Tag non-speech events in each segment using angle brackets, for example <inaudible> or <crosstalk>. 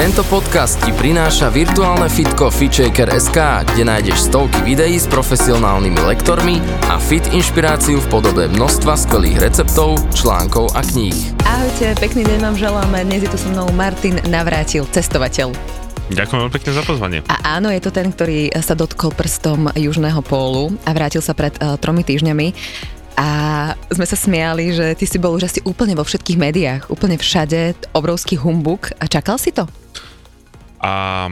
Tento podcast ti prináša virtuálne fitko FitShaker.sk, kde nájdeš stovky videí s profesionálnymi lektormi a fit inšpiráciu v podobe množstva skvelých receptov, článkov a kníh. Ahojte, pekný deň vám želáme. Dnes je tu so mnou Martin Navrátil, cestovateľ. Ďakujem veľmi pekne za pozvanie. A áno, je to ten, ktorý sa dotkol prstom južného pólu a vrátil sa pred uh, tromi týždňami. A sme sa smiali, že ty si bol už asi úplne vo všetkých médiách, úplne všade, obrovský humbuk. A čakal si to? A,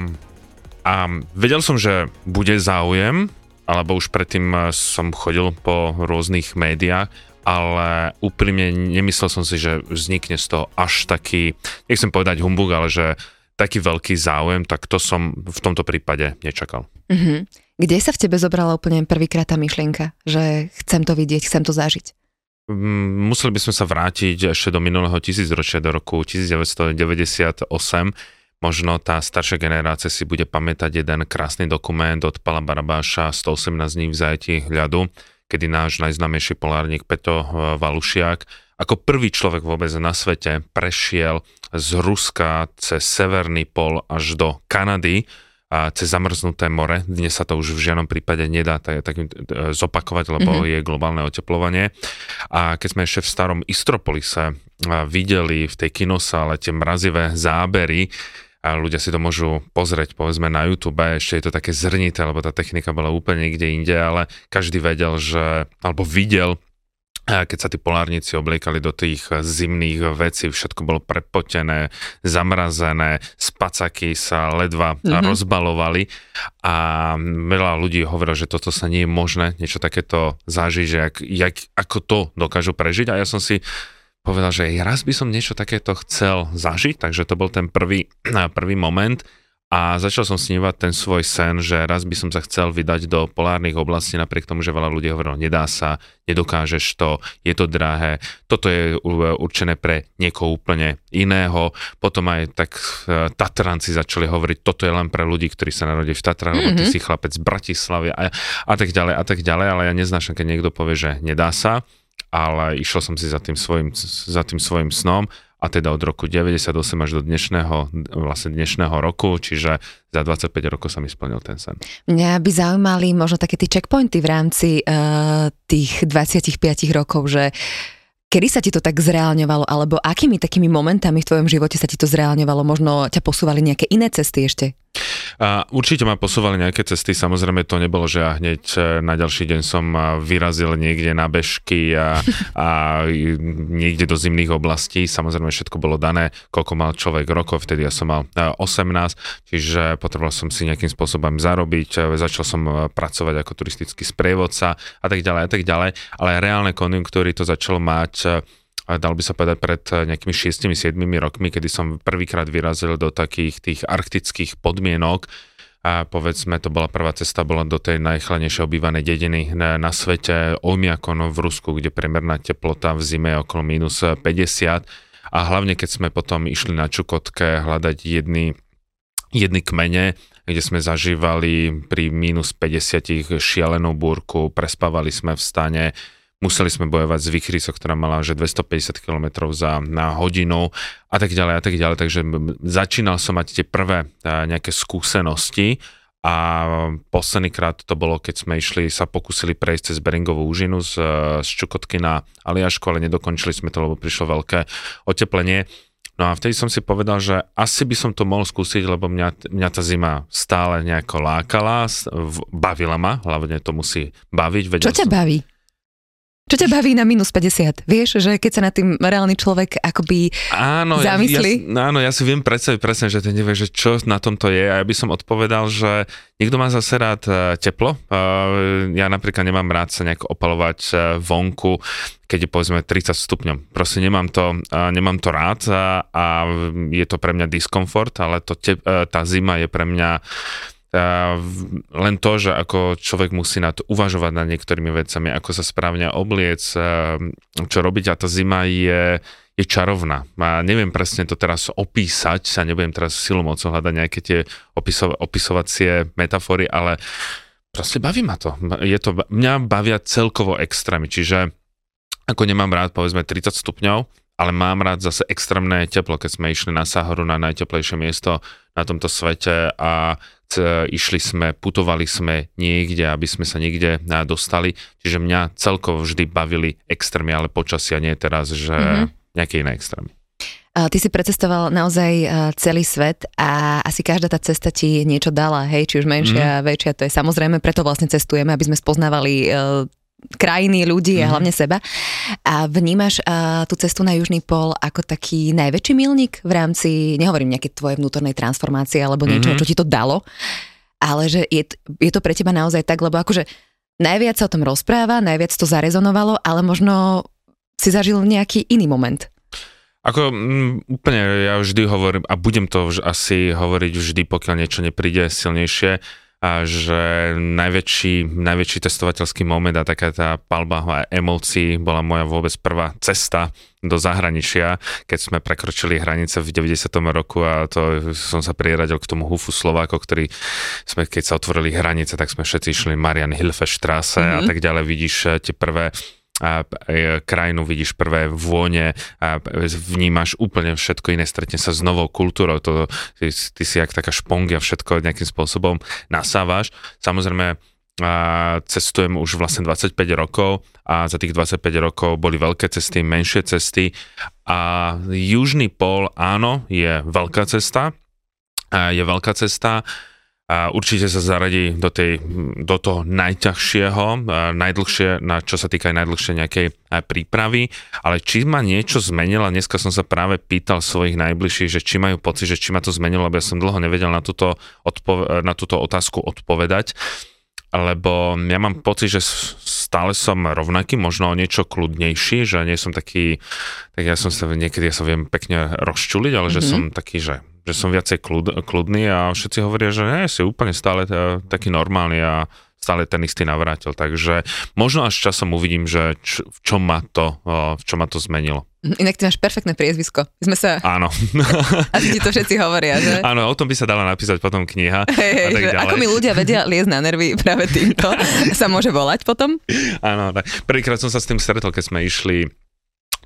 a vedel som, že bude záujem, alebo už predtým eh, som chodil po rôznych médiách, ale úprimne nemyslel som si, že vznikne z toho až taký, nechcem povedať humbug, ale že taký veľký záujem, tak to som v tomto prípade nečakal. Uh-huh. Kde sa v tebe zobrala úplne prvýkrát tá myšlienka, že chcem to vidieť, chcem to zažiť? Mm, museli by sme sa vrátiť ešte do minulého tisícročia, do roku 1998, Možno tá staršia generácia si bude pamätať jeden krásny dokument od Pala Barabáša 118 dní v zajetí hľadu, kedy náš najznámejší polárnik Peto Valušiak ako prvý človek vôbec na svete prešiel z Ruska cez Severný pol až do Kanady, a cez zamrznuté more. Dnes sa to už v žiadnom prípade nedá tak, tak e, zopakovať, lebo mm-hmm. je globálne oteplovanie. A keď sme ešte v starom Istropolise videli v tej kinosále tie mrazivé zábery, a ľudia si to môžu pozrieť povedzme na YouTube, ešte je to také zrnité, lebo tá technika bola úplne niekde inde, ale každý vedel, že, alebo videl, keď sa tí polárnici obliekali do tých zimných vecí, všetko bolo prepotené, zamrazené, spacaky sa ledva mm-hmm. rozbalovali a veľa ľudí hovorilo, že toto sa nie je možné, niečo takéto zažiť, že jak, jak, ako to dokážu prežiť a ja som si povedal, že raz by som niečo takéto chcel zažiť, takže to bol ten prvý, <clears throat> prvý moment a začal som snívať ten svoj sen, že raz by som sa chcel vydať do polárnych oblastí, napriek tomu, že veľa ľudí hovorilo, nedá sa, nedokážeš to, je to drahé, toto je určené pre niekoho úplne iného. Potom aj tak e, Tatranci začali hovoriť, toto je len pre ľudí, ktorí sa narodili v Tatrách, mm-hmm. lebo ty mhm. si chlapec z Bratislavy a, a tak ďalej a tak ďalej, ale ja neznášam, keď niekto povie, že nedá sa ale išiel som si za tým svojim, za tým svojim snom a teda od roku 98 až do dnešného, vlastne dnešného roku, čiže za 25 rokov som splnil ten sen. Mňa by zaujímali možno také tie checkpointy v rámci uh, tých 25 rokov, že Kedy sa ti to tak zreálňovalo, alebo akými takými momentami v tvojom živote sa ti to zreálňovalo? Možno ťa posúvali nejaké iné cesty ešte? A určite ma posúvali nejaké cesty, samozrejme to nebolo, že ja hneď e, na ďalší deň som e, vyrazil niekde na bežky a, a niekde do zimných oblastí, samozrejme všetko bolo dané, koľko mal človek rokov, vtedy ja som mal 18, e, čiže potreboval som si nejakým spôsobom zarobiť, začal som pracovať ako turistický sprievodca a tak ďalej a tak ďalej, ale reálne konjunktúry to začalo mať dal by sa povedať pred eh, nejakými 6-7 rokmi, kedy som prvýkrát vyrazil do takých tých arktických podmienok, a povedzme, to bola prvá cesta, bola do tej najchladnejšie obývanej dediny na, na svete, Omiakon v Rusku, kde priemerná teplota v zime je okolo minus 50 a hlavne keď sme potom išli na Čukotke hľadať jedny, jedny kmene, kde sme zažívali pri minus 50 šialenú búrku, prespávali sme v stane, museli sme bojovať s Vichrysou, ktorá mala že 250 km za na hodinu a tak ďalej a tak ďalej, takže začínal som mať tie prvé nejaké skúsenosti a posledný krát to bolo, keď sme išli, sa pokúsili prejsť cez Beringovú úžinu z, z Čukotky na Aliašku, ale nedokončili sme to, lebo prišlo veľké oteplenie. No a vtedy som si povedal, že asi by som to mohol skúsiť, lebo mňa, mňa tá zima stále nejako lákala, bavila ma, hlavne to musí baviť. Vedel Čo ťa som, baví? Čo ťa baví na minus 50? Vieš, že keď sa na tým reálny človek akoby áno, zamyslí? Ja, ja, áno, ja si viem predstaviť presne, že ty nevieš, že čo na tomto je a ja by som odpovedal, že niekto má zase rád e, teplo. E, ja napríklad nemám rád sa nejak opalovať e, vonku, keď je povedzme 30 stupňov. Proste nemám to, nemám to rád a, a je to pre mňa diskomfort, ale to te, tá zima je pre mňa len to, že ako človek musí na to uvažovať nad niektorými vecami, ako sa správne obliec, čo robiť a tá zima je, je čarovná. A neviem presne to teraz opísať, sa nebudem teraz silou mocou hľadať nejaké tie opiso- opisovacie metafory, ale proste baví ma to. Je to. Mňa bavia celkovo extrémy, čiže ako nemám rád povedzme 30 stupňov, ale mám rád zase extrémne teplo, keď sme išli na Sahoru, na najteplejšie miesto na tomto svete a išli sme, putovali sme niekde, aby sme sa niekde dostali. Čiže mňa celkovo vždy bavili extrémy, ale počasia nie teraz, že mm-hmm. nejaké iné extrémy. Ty si precestoval naozaj celý svet a asi každá tá cesta ti niečo dala, hej, či už menšia, mm. väčšia, to je samozrejme, preto vlastne cestujeme, aby sme spoznávali krajiny, ľudí mm-hmm. a mhm. hlavne seba. A vnímaš a, tú cestu na Južný pol ako taký najväčší milník v rámci, nehovorím nejaké tvoje vnútornej transformácie alebo niečo, mm-hmm. čo ti to dalo, ale že je, je to pre teba naozaj tak, lebo akože najviac sa o tom rozpráva, najviac to zarezonovalo, ale možno si zažil nejaký iný moment. Ako m, mm, úplne ja vždy hovorím, a budem to už asi hovoriť vždy, pokiaľ niečo nepríde silnejšie, a že najväčší, najväčší testovateľský moment a taká tá palba emócií bola moja vôbec prvá cesta do zahraničia, keď sme prekročili hranice v 90. roku a to som sa priradil k tomu hufu Slováko, ktorý sme, keď sa otvorili hranice, tak sme všetci išli Marian Hilfestrasse mm-hmm. a tak ďalej. Vidíš eh, tie prvé krajinu, vidíš prvé vône a vnímaš úplne všetko iné, stretne sa s novou kultúrou, to, ty, ty si jak taká špongia, všetko nejakým spôsobom nasávaš. Samozrejme, a cestujem už vlastne 25 rokov a za tých 25 rokov boli veľké cesty, menšie cesty. A južný pol áno, je veľká cesta, je veľká cesta, a určite sa zaradí do, tej, do toho najťažšieho, najdlhšie, na čo sa týka aj najdlhšie nejakej prípravy, ale či ma niečo zmenilo, dneska som sa práve pýtal svojich najbližších, že či majú pocit, že či ma to zmenilo, lebo ja som dlho nevedel na túto, odpove- na túto otázku odpovedať, lebo ja mám pocit, že stále som rovnaký, možno o niečo kľudnejší, že nie som taký, tak ja som sa niekedy ja sa viem pekne rozčuliť, ale mm-hmm. že som taký, že že som viacej kľud, kľudný a všetci hovoria, že ne, si úplne stále t- taký normálny a stále ten istý navrátil. Takže možno až časom uvidím, že č, v čom ma to, v čom ma to zmenilo. Inak ty máš perfektné priezvisko. My sme sa... Áno. <laughs> Asi ti to všetci hovoria, že? Áno, o tom by sa dala napísať potom kniha. Hey, a tak ďalej. Ako mi ľudia vedia liezť na nervy práve týmto, <laughs> sa môže volať potom? Áno, tak prvýkrát som sa s tým stretol, keď sme išli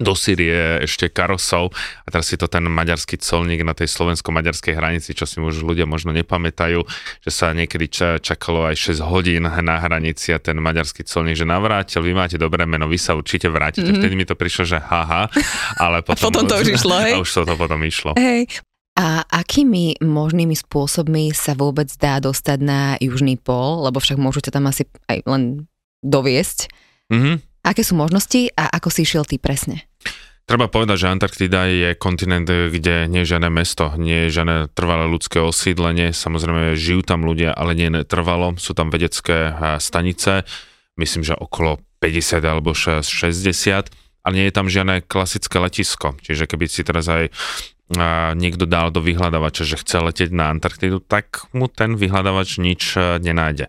do Syrie ešte karosov a teraz si to ten maďarský colník na tej slovensko-maďarskej hranici, čo si už ľudia možno nepamätajú, že sa niekedy ča- čakalo aj 6 hodín na hranici a ten maďarský colník, že navrátil, vy máte dobré meno, vy sa určite vrátite. Mm-hmm. Vtedy mi to prišlo, že haha, ale <laughs> potom... A potom to už <laughs> išlo, hej? A už to, to potom išlo. Hej. A akými možnými spôsobmi sa vôbec dá dostať na južný pol, lebo však môžete tam asi aj len doviesť. Mm-hmm. Aké sú možnosti a ako si išiel ty presne? Treba povedať, že Antarktida je kontinent, kde nie je žiadne mesto, nie je žiadne trvalé ľudské osídlenie, samozrejme žijú tam ľudia, ale nie trvalo, sú tam vedecké stanice, myslím, že okolo 50 alebo 60, ale nie je tam žiadne klasické letisko, čiže keby si teraz aj niekto dal do vyhľadávača, že chce letieť na Antarktidu, tak mu ten vyhľadávač nič e, nenájde.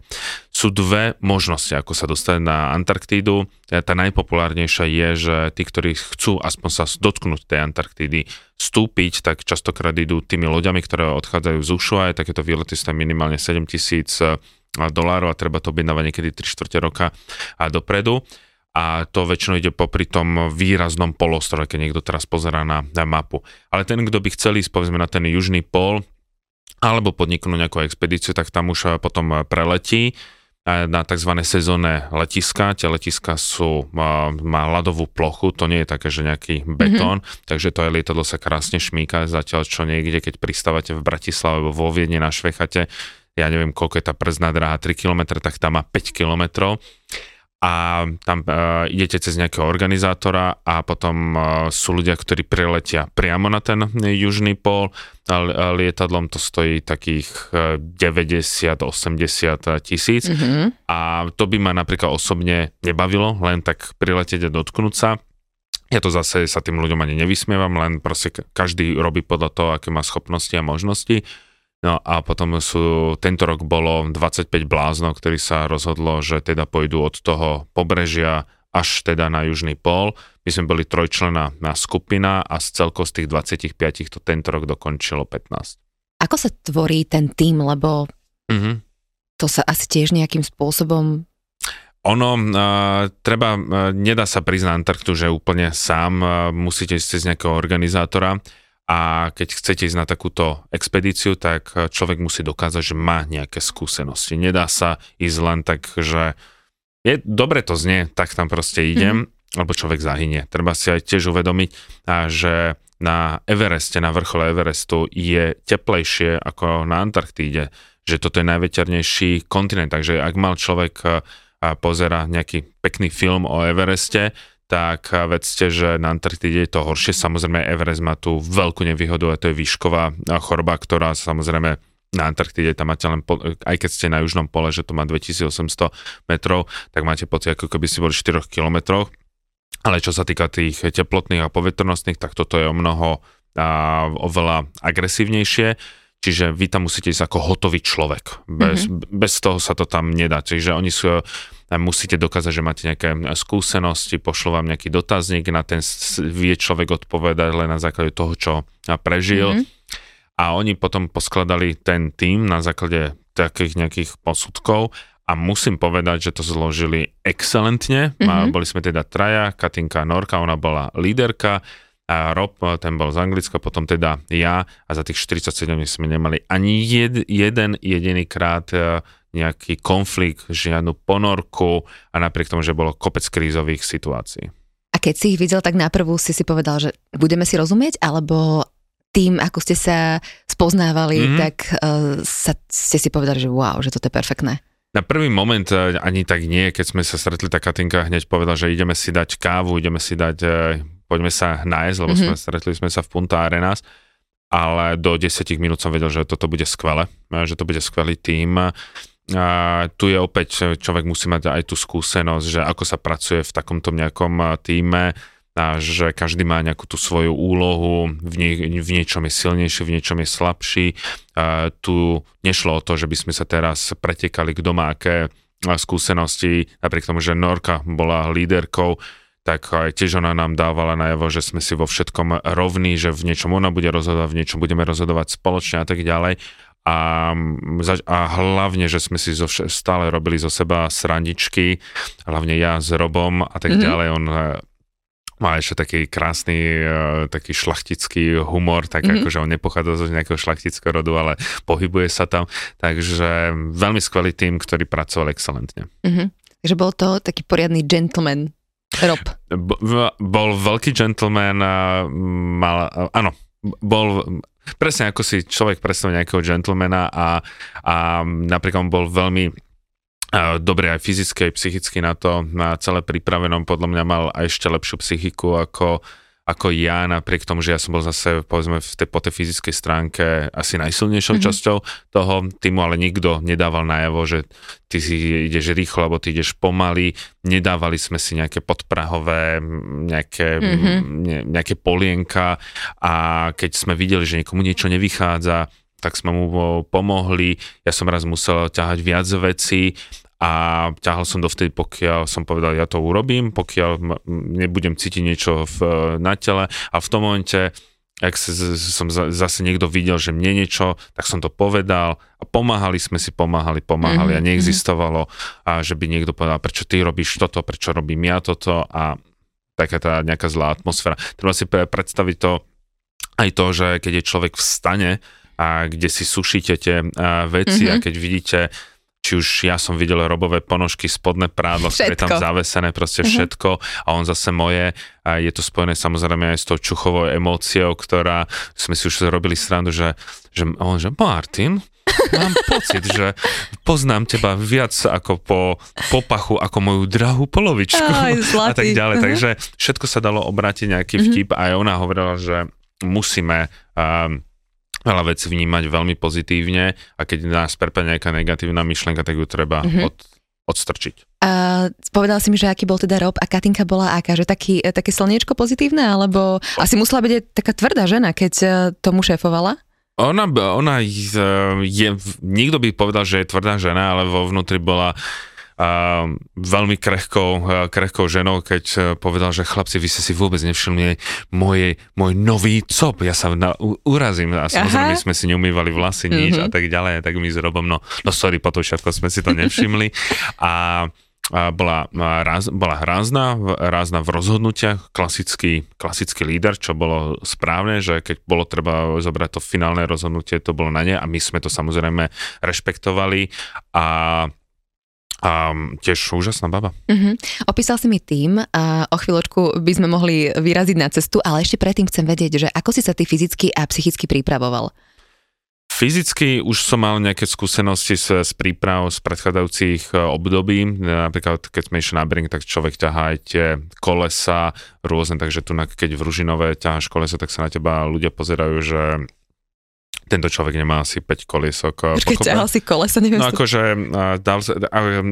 Sú dve možnosti, ako sa dostať na Antarktídu. E, tá najpopulárnejšia je, že tí, ktorí chcú aspoň sa dotknúť tej Antarktídy, vstúpiť, tak častokrát idú tými loďami, ktoré odchádzajú z Ushuaia, takéto výlety sú minimálne 7 tisíc e, dolárov a treba to objednávať niekedy 3 čtvrte roka a dopredu a to väčšinou ide popri tom výraznom polostrove, keď niekto teraz pozerá na, na mapu. Ale ten, kto by chcel ísť povedzme na ten južný pol, alebo podniknúť nejakú expedíciu, tak tam už potom preletí na tzv. sezónne letiska. Tie letiska sú, má, má ľadovú plochu, to nie je také, že nejaký betón, mm-hmm. takže to aj lietadlo sa krásne šmíka, zatiaľ čo niekde, keď pristávate v Bratislave alebo vo Viedne na Švechate, ja neviem, koľko je tá przná dráha, 3 km, tak tam má 5 km a tam uh, idete cez nejakého organizátora a potom uh, sú ľudia, ktorí priletia priamo na ten južný pol a lietadlom to stojí takých 90-80 tisíc mm-hmm. a to by ma napríklad osobne nebavilo, len tak priletieť a dotknúť sa. Ja to zase sa tým ľuďom ani nevysmievam, len proste každý robí podľa toho, aké má schopnosti a možnosti. No a potom sú, tento rok bolo 25 bláznov, ktorí sa rozhodlo, že teda pôjdu od toho pobrežia až teda na južný pól. My sme boli trojčlená na skupina a z celko z tých 25 to tento rok dokončilo 15. Ako sa tvorí ten tým, lebo mm-hmm. to sa asi tiež nejakým spôsobom ono, uh, treba, uh, nedá sa na Antarktu, že úplne sám, uh, musíte ísť cez nejakého organizátora a keď chcete ísť na takúto expedíciu, tak človek musí dokázať, že má nejaké skúsenosti. Nedá sa ísť len tak, že je, dobre to znie, tak tam proste idem, mm-hmm. lebo človek zahynie. Treba si aj tiež uvedomiť, že na Evereste, na vrchole Everestu je teplejšie ako na Antarktíde, že toto je najveťarnejší kontinent, takže ak mal človek a pozera nejaký pekný film o Evereste, tak vedzte, že na Antarktíde je to horšie. Samozrejme, Everest má tú veľkú nevýhodu a to je výšková choroba, ktorá samozrejme na Antarktíde tam máte len, po, aj keď ste na južnom pole, že to má 2800 metrov, tak máte pocit, ako keby si boli 4 kilometroch. Ale čo sa týka tých teplotných a poveternostných, tak toto je o mnoho a, oveľa agresívnejšie Čiže vy tam musíte ísť ako hotový človek. Bez, mm-hmm. bez toho sa to tam nedá. Čiže oni sú, musíte dokázať, že máte nejaké skúsenosti, pošlo vám nejaký dotazník, na ten vie človek odpovedať len na základe toho, čo prežil. Mm-hmm. A oni potom poskladali ten tým na základe takých nejakých posudkov a musím povedať, že to zložili excelentne. Mm-hmm. Boli sme teda traja, Katinka Norka, ona bola líderka, a Rob, ten bol z Anglicka, potom teda ja a za tých 47 sme nemali ani jed, jeden jediný krát e, nejaký konflikt, žiadnu ponorku a napriek tomu, že bolo kopec krízových situácií. A keď si ich videl, tak naprvu si si povedal, že budeme si rozumieť, alebo tým, ako ste sa spoznávali, mm-hmm. tak uh, sa, ste si povedali, že wow, že toto je perfektné. Na prvý moment ani tak nie, keď sme sa stretli, tak Katinka hneď povedal, že ideme si dať kávu, ideme si dať poďme sa nájsť, lebo mm-hmm. sme stretli sme sa v Punta Arenas, ale do 10 minút som vedel, že toto bude skvelé, že to bude skvelý tým. A tu je opäť, človek musí mať aj tú skúsenosť, že ako sa pracuje v takomto nejakom týme, a že každý má nejakú tú svoju úlohu, v, nie, v niečom je silnejší, v niečom je slabší. A tu nešlo o to, že by sme sa teraz pretekali, kto má aké skúsenosti, napriek tomu, že Norka bola líderkou, tak aj tiež ona nám dávala najavo, že sme si vo všetkom rovní, že v niečom ona bude rozhodovať, v niečom budeme rozhodovať spoločne a tak ďalej. A, a hlavne, že sme si zo, stále robili zo seba srandičky, hlavne ja s Robom a tak mm-hmm. ďalej. On e, má ešte taký krásny, e, taký šlachtický humor, tak mm-hmm. akože on nepochádza z nejakého šlachtického rodu, ale pohybuje sa tam. Takže veľmi skvelý tým, ktorý pracoval excelentne. Mm-hmm. Takže bol to taký poriadny gentleman Rob. Bol veľký gentleman mal, áno, bol presne ako si človek predstavuje nejakého gentlemana a, a napríklad bol veľmi dobre aj fyzicky, aj psychicky na to, na celé pripravenom, podľa mňa mal aj ešte lepšiu psychiku ako ako ja, napriek tomu, že ja som bol zase, povedzme, v tej, po tej fyzickej stránke asi najsilnejšou mm-hmm. časťou toho týmu, ale nikto nedával najavo, že ty si ideš rýchlo, alebo ty ideš pomaly. Nedávali sme si nejaké podprahové, nejaké, mm-hmm. ne, nejaké polienka a keď sme videli, že niekomu niečo nevychádza, tak sme mu pomohli. Ja som raz musel ťahať viac vecí a ťahal som dovtedy, pokiaľ som povedal, ja to urobím, pokiaľ nebudem cítiť niečo v, na tele a v tom momente ak som zase niekto videl, že mne niečo, tak som to povedal a pomáhali sme si, pomáhali, pomáhali mm-hmm. a mhm. neexistovalo, a že by niekto povedal, prečo ty robíš toto, prečo robím ja toto a taká tá nejaká zlá atmosféra. Treba si predstaviť to aj to, že keď je človek vstane a kde si sušíte tie veci mm-hmm. a keď vidíte či už ja som videl robové ponožky, spodné prádlo, ktoré je tam zavesené, proste mhm. všetko a on zase moje a je to spojené samozrejme aj s tou čuchovou emóciou, ktorá sme si už robili srandu, že, že on, že Martin, mám <laughs> pocit, že poznám teba viac ako po popachu, ako moju drahú polovičku Aj, <laughs> a tak ďalej. Uh-huh. Takže všetko sa dalo obrátiť nejaký mhm. vtip uh-huh. a ona hovorila, že musíme um, veľa vecí vnímať veľmi pozitívne a keď nás prepadne nejaká negatívna myšlienka, tak ju treba mm-hmm. od, odstrčiť. A povedal si mi, že aký bol teda Rob a Katinka bola aká, že taký, také slniečko pozitívne, alebo asi musela byť taká tvrdá žena, keď e, tomu šéfovala? Ona, ona je, nikto by povedal, že je tvrdá žena, ale vo vnútri bola a veľmi krehkou, krehkou ženou, keď e, povedal, že chlapci, vy ste si vôbec nevšimli môj, môj nový cop. Ja sa na, u, urazím a samozrejme sme si neumývali vlasy, nič mm-hmm. a tak ďalej, tak my s Robom, no, no sorry, potom všetko sme si to nevšimli. A bola, raz, bola rázna, rázna v rozhodnutiach, klasický, klasický líder, čo bolo správne, že keď bolo treba zobrať to finálne rozhodnutie, to bolo na ne a my sme to samozrejme rešpektovali a a tiež úžasná baba. Uh-huh. Opísal si mi tým a o chvíľočku by sme mohli vyraziť na cestu, ale ešte predtým chcem vedieť, že ako si sa ty fyzicky a psychicky pripravoval? Fyzicky už som mal nejaké skúsenosti s, s príprav z predchádzajúcich e, období. Napríklad, keď sme išli na bring, tak človek ťahá aj tie kolesa rôzne, takže tu keď v Ružinové ťaháš kolesa, tak sa na teba ľudia pozerajú, že tento človek nemá asi 5 koliesok. Eh, Počkej, ťahal si kolesa, neviem. No akože dal,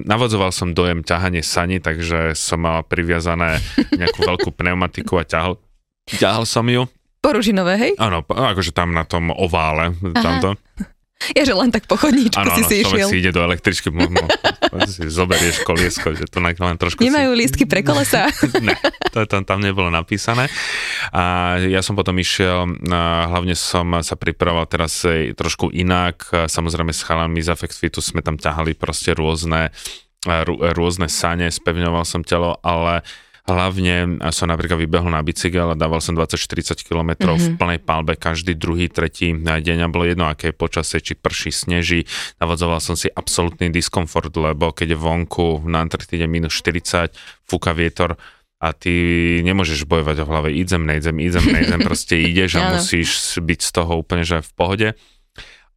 navodzoval som dojem ťahanie sani, takže som mal priviazané nejakú <laughs> veľkú pneumatiku a ťahal, ťahal som ju. Poružinové, hej? Áno, akože tam na tom ovále, Aha. tamto. Ja, že len tak po chodníčku ano, si ano, si išiel. si ide do električky, možno <laughs> si zoberieš koliesko, že to len trošku Nemajú si... lístky pre kolesa? <laughs> ne, to tam, tam nebolo napísané. A ja som potom išiel, hlavne som sa pripravoval teraz trošku inak, samozrejme s chalami z Affect Fitu sme tam ťahali proste rôzne, rôzne sane, spevňoval som telo, ale Hlavne som napríklad vybehol na bicykel a dával som 20-40 km mm-hmm. v mhm. plnej palbe každý druhý, tretí deň a bolo jedno, aké je počasie, či prší, sneží. Navodzoval som si absolútny diskomfort, lebo keď je vonku na Antarktide minus 40, fúka vietor, a ty nemôžeš bojovať o hlave, idem, nejdem, idem, nejdem, proste <laughs> ideš a musíš byť z toho úplne, že v pohode.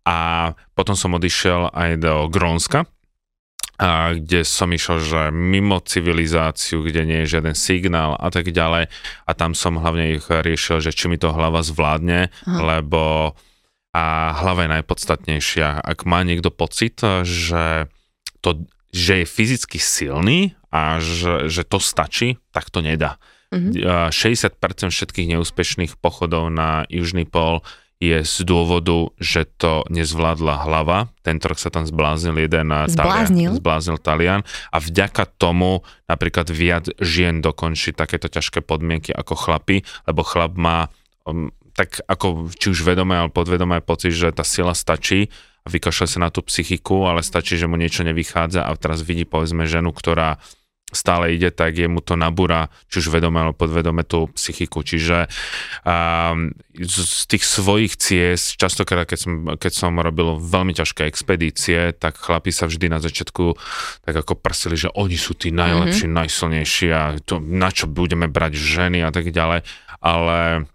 A potom som odišiel aj do Grónska, a kde som išiel, že mimo civilizáciu, kde nie je žiaden signál a tak ďalej. A tam som hlavne ich riešil, že či mi to hlava zvládne, Aha. lebo a hlava je najpodstatnejšia. Ak má niekto pocit, že, to, že je fyzicky silný a že, že to stačí, tak to nedá. Mm-hmm. 60% všetkých neúspešných pochodov na južný pol je z dôvodu, že to nezvládla hlava. Tento rok sa tam zbláznil jeden zbláznil? Talian, zbláznil Talian a vďaka tomu napríklad viac žien dokončí takéto ťažké podmienky ako chlapy, lebo chlap má um, tak ako či už vedomé alebo podvedomé pocit, že tá sila stačí a vykašľa sa na tú psychiku, ale stačí, že mu niečo nevychádza a teraz vidí povedzme ženu, ktorá stále ide, tak je mu to nabúra, či už vedome alebo podvedome tú psychiku. Čiže um, z tých svojich ciest, častokrát keď som, keď som robil veľmi ťažké expedície, tak chlapi sa vždy na začiatku tak ako prsili, že oni sú tí najlepší, mm-hmm. najsilnejší a to, na čo budeme brať ženy a tak ďalej. Ale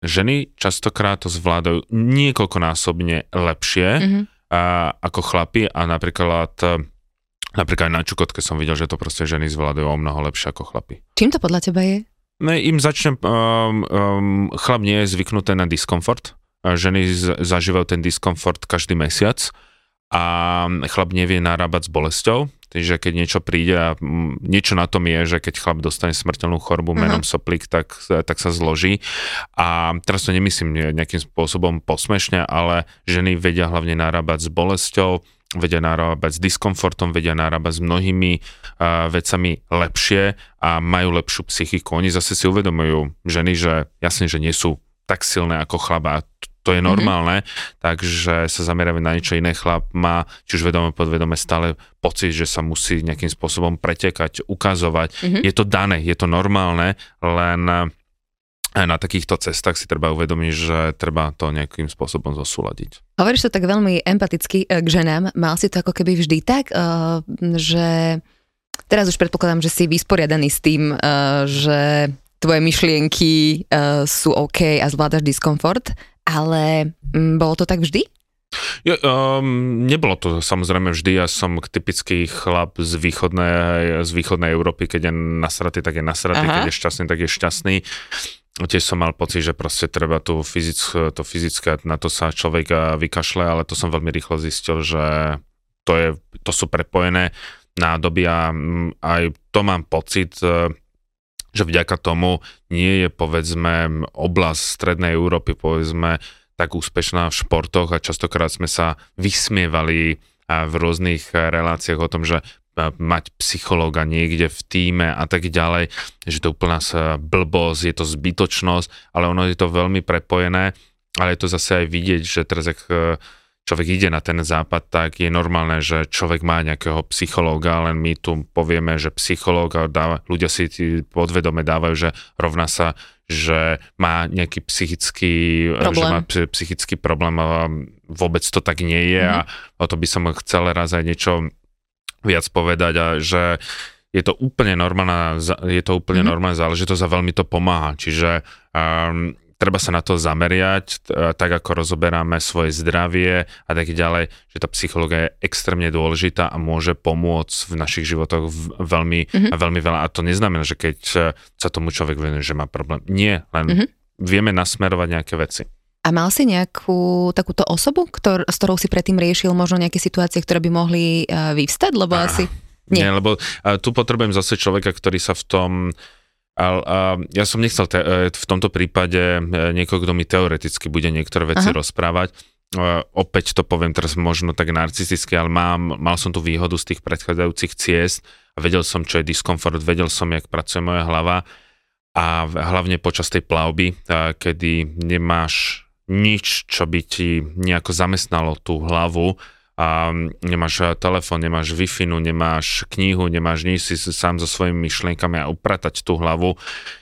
ženy častokrát to zvládajú niekoľkonásobne lepšie mm-hmm. a, ako chlapi a napríklad Napríklad aj na Čukotke som videl, že to proste ženy zvládajú o mnoho lepšie ako chlapy. Čím to podľa teba je? Ne, im začne, um, um, chlap nie je zvyknuté na diskomfort, ženy z, zažívajú ten diskomfort každý mesiac a chlap nevie narábať s bolesťou, takže keď niečo príde a niečo na tom je, že keď chlap dostane smrteľnú chorobu menom uh-huh. soplík, tak, tak sa zloží a teraz to nemyslím nejakým spôsobom posmešne, ale ženy vedia hlavne narábať s bolesťou, vedia narábať s diskomfortom, vedia narábať s mnohými uh, vecami lepšie a majú lepšiu psychiku. Oni zase si uvedomujú ženy, že jasne, že nie sú tak silné ako chlaba. To je mhm. normálne, mm-hmm. takže sa zameriame na niečo iné. Chlap má, či už vedome, podvedome, stále pocit, že sa musí nejakým spôsobom pretekať, ukazovať. Mm-hmm. Je to dané, je to normálne, len aj na takýchto cestách si treba uvedomiť, že treba to nejakým spôsobom zosúľadiť. Hovoríš to tak veľmi empaticky eh, k ženám. Mal si to ako keby vždy tak, eh, že teraz už predpokladám, že si vysporiadaný s tým, eh, že tvoje myšlienky sú OK a zvládaš diskomfort, ale mm, bolo to tak vždy? Ja, um, nebolo to samozrejme vždy, ja som typický chlap z východnej, z východnej Európy, keď je nasratý, tak je nasratý, Aha. keď je šťastný, tak je šťastný tiež som mal pocit, že proste treba tu fyzick, to fyzické, na to sa človek vykašle, ale to som veľmi rýchlo zistil, že to, je, to sú prepojené nádoby a mm, aj to mám pocit, e, že vďaka tomu nie je povedzme oblasť Strednej Európy povedzme tak úspešná v športoch a častokrát sme sa vysmievali v rôznych reláciách o tom, že mať psychológa niekde v týme a tak ďalej, že to je úplná blbosť, je to zbytočnosť, ale ono je to veľmi prepojené, ale je to zase aj vidieť, že teraz ak e, človek ide na ten západ, tak je normálne, že človek má nejakého psychológa, len my tu povieme, že psychológ a dáva, ľudia si podvedome dávajú, že rovná sa, že má nejaký psychický problém, že má psychický problém a vôbec to tak nie je mm-hmm. a mhm. o to by som chcel raz aj niečo viac povedať a že je to úplne normálna, je to úplne mm-hmm. normálna záležitosť a veľmi to pomáha. Čiže um, treba sa na to zameriať, tak ako rozoberáme svoje zdravie a tak ďalej, že tá psychológia je extrémne dôležitá a môže pomôcť v našich životoch veľmi, mm-hmm. veľmi veľa. A to neznamená, že keď sa tomu človek venuje, že má problém. Nie, len mm-hmm. vieme nasmerovať nejaké veci. A mal si nejakú takúto osobu, ktor, s ktorou si predtým riešil možno nejaké situácie, ktoré by mohli uh, vyvstať? Lebo ah, asi... Nie. nie, lebo uh, tu potrebujem zase človeka, ktorý sa v tom... A, a ja som nechcel te, e, v tomto prípade niekoho, kto mi teoreticky bude niektoré veci Aha. rozprávať. Opäť to poviem teraz možno tak narcisticky, ale mám, mal som tu výhodu z tých predchádzajúcich ciest a vedel som, čo je diskomfort, vedel som, jak pracuje moja hlava a hlavne počas tej plavby, kedy nemáš nič, čo by ti nejako zamestnalo tú hlavu a nemáš eh, telefón, nemáš wi nemáš knihu, nemáš nič, si sám so svojimi myšlienkami a upratať tú hlavu,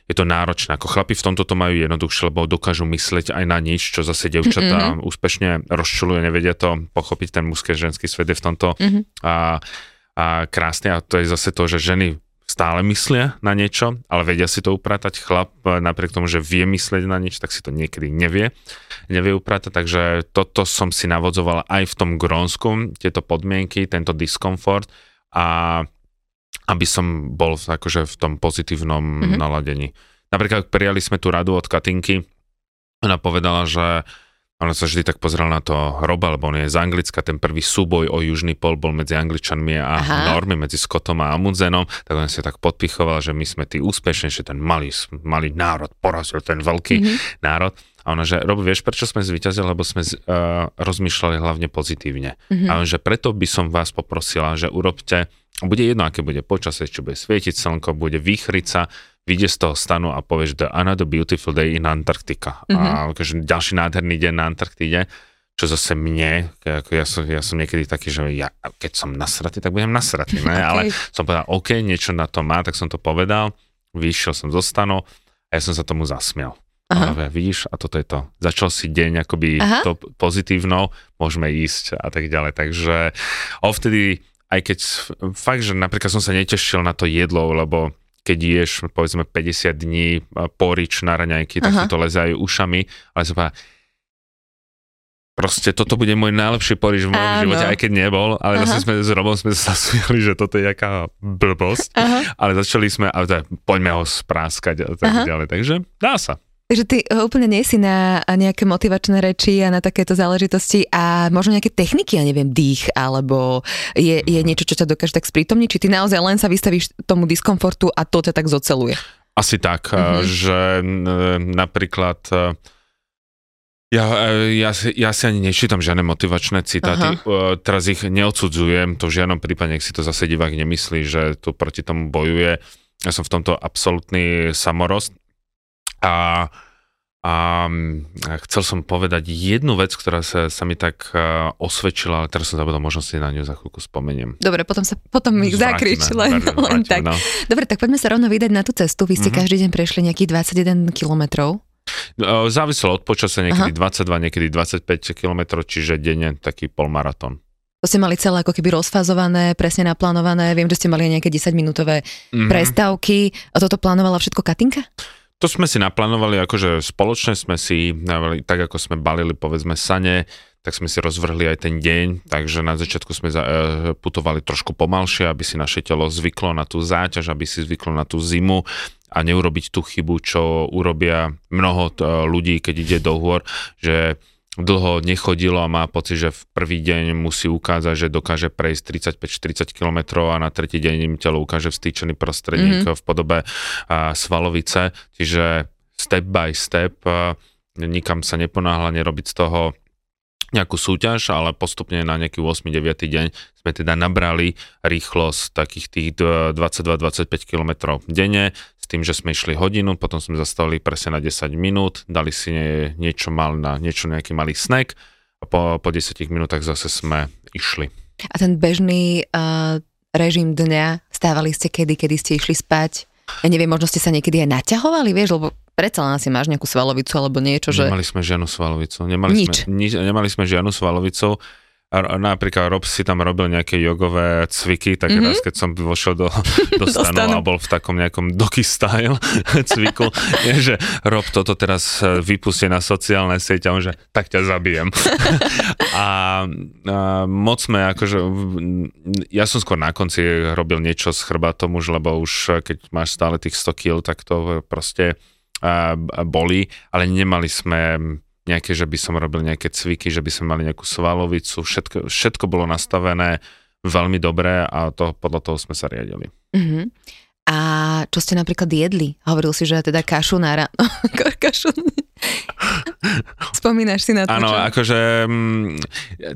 je to náročné. Ako chlapi v tomto to majú jednoduchšie, lebo dokážu mysleť aj na nič, čo zase devčatá mm-hmm. úspešne rozčulujú, nevedia to pochopiť, ten mužský ženský svet je v tomto mm-hmm. a, a krásne a to je zase to, že ženy stále myslia na niečo, ale vedia si to upratať. Chlap e, napriek tomu, že vie myslieť na niečo, tak si to niekedy nevie, nevie upratať. Takže toto som si navodzoval aj v tom Grónsku, tieto podmienky, tento diskomfort a aby som bol akože v tom pozitívnom mm-hmm. naladení. Napríklad prijali sme tú radu od Katinky, ona povedala, že ona sa vždy tak pozrela na to Roba, lebo on je z Anglicka, ten prvý súboj o južný pol bol medzi Angličanmi a Aha. Normy, medzi Scottom a Amundsenom, tak on si tak podpichoval, že my sme tí úspešnejší, ten malý, malý národ porazil ten veľký mm-hmm. národ. A ona, že Rob, vieš, prečo sme zvyťazili, lebo sme uh, rozmýšľali hlavne pozitívne. Mm-hmm. A on, že preto by som vás poprosila, že urobte, bude jedno, aké bude počasie, či bude svietiť slnko, bude výchrica, vyjde z toho stanu a povieš The Another Beautiful Day in Antarctica. Mm-hmm. A akože ďalší nádherný deň na Antarktide, čo zase mne, ako ja, som, ja som niekedy taký, že ja, keď som nasratý, tak budem nasratý, ne? <laughs> okay. ale som povedal, OK, niečo na to má, tak som to povedal, vyšiel som zo stanu a ja som sa tomu zasmiel. Aha. Vidíš, a toto je to. Začal si deň akoby Aha. to pozitívno, môžeme ísť a tak ďalej. Takže ovtedy, aj keď fakt, že napríklad som sa netešil na to jedlo, lebo keď ješ povedzme 50 dní porič na raňajky, tak Aha. to lezajú ušami, ale som povedal, proste toto bude môj najlepší porič v mojom Áno. živote, aj keď nebol, ale zase sme s Robom sme sa <laughs> zasmiali, že toto je jaká blbosť, Aha. ale začali sme, a teda, poďme ho spráskať a tak Aha. ďalej, takže dá sa. Takže ty úplne nie si na nejaké motivačné reči a na takéto záležitosti a možno nejaké techniky, ja neviem, dých, alebo je, je niečo, čo ťa dokáže tak sprítomniť, či ty naozaj len sa vystavíš tomu diskomfortu a to ťa tak zoceluje? Asi tak, mm-hmm. že napríklad ja, ja, ja si ani nečítam žiadne motivačné citáty, Aha. teraz ich neodsudzujem, to v žiadnom prípade, nech si to zase divák nemyslí, že tu proti tomu bojuje. Ja som v tomto absolútny samorost, a, a chcel som povedať jednu vec, ktorá sa, sa mi tak uh, osvedčila, ale teraz som zabudol, možno si na ňu za chvíľku spomeniem. Dobre, potom sa potom ich zakrič len, vrátime, len tak. No. Dobre, tak poďme sa rovno vydať na tú cestu. Vy ste mm-hmm. každý deň prešli nejakých 21 kilometrov. No, záviselo od počasia, niekedy Aha. 22, niekedy 25 km, čiže denne taký polmaratón. To ste mali celé ako keby rozfázované, presne naplánované. Viem, že ste mali nejaké 10-minútové mm-hmm. prestávky. A toto plánovala všetko Katinka? To sme si naplánovali, akože spoločne sme si, tak ako sme balili povedzme sane, tak sme si rozvrhli aj ten deň, takže na začiatku sme e, putovali trošku pomalšie, aby si naše telo zvyklo na tú záťaž, aby si zvyklo na tú zimu a neurobiť tú chybu, čo urobia mnoho t- ľudí, keď ide do hôr, že dlho nechodilo a má pocit, že v prvý deň musí ukázať, že dokáže prejsť 35-40 km a na tretí deň im telo ukáže vstýčený prostredník mm-hmm. v podobe a, svalovice. Čiže step by step, a, nikam sa neponáhla, nerobiť z toho nejakú súťaž, ale postupne na nejaký 8-9 deň sme teda nabrali rýchlosť takých tých 22-25 km denne s tým, že sme išli hodinu, potom sme zastavili presne na 10 minút, dali si nie, niečo mal na niečo nejaký malý snack a po, po 10 minútach zase sme išli. A ten bežný uh, režim dňa, stávali ste kedy, kedy ste išli spať? Ja neviem, možno ste sa niekedy aj naťahovali, vieš, lebo predsa len asi máš nejakú svalovicu alebo niečo, že... Nemali sme žiadnu svalovicu. Nemali Nič. Sme, ni, nemali sme žiadnu svalovicu. A, napríklad Rob si tam robil nejaké jogové cviky, tak mm-hmm. raz keď som vošiel do, <laughs> do stanu a bol v takom nejakom doky style <laughs> cviku, je, že Rob toto teraz e, vypustie na sociálne sieť a on, že tak ťa zabijem. <laughs> a, a moc sme akože, ja som skôr na konci robil niečo s chrbátom už, lebo už keď máš stále tých 100 kg, tak to proste boli, ale nemali sme nejaké, že by som robil nejaké cviky, že by sme mali nejakú svalovicu, všetko, všetko bolo nastavené veľmi dobré a to, podľa toho sme sa riadili. Uh-huh. A čo ste napríklad jedli? Hovoril si, že teda kašu na ráno. <laughs> kašu. <laughs> Spomínaš si na to? Áno, akože mm,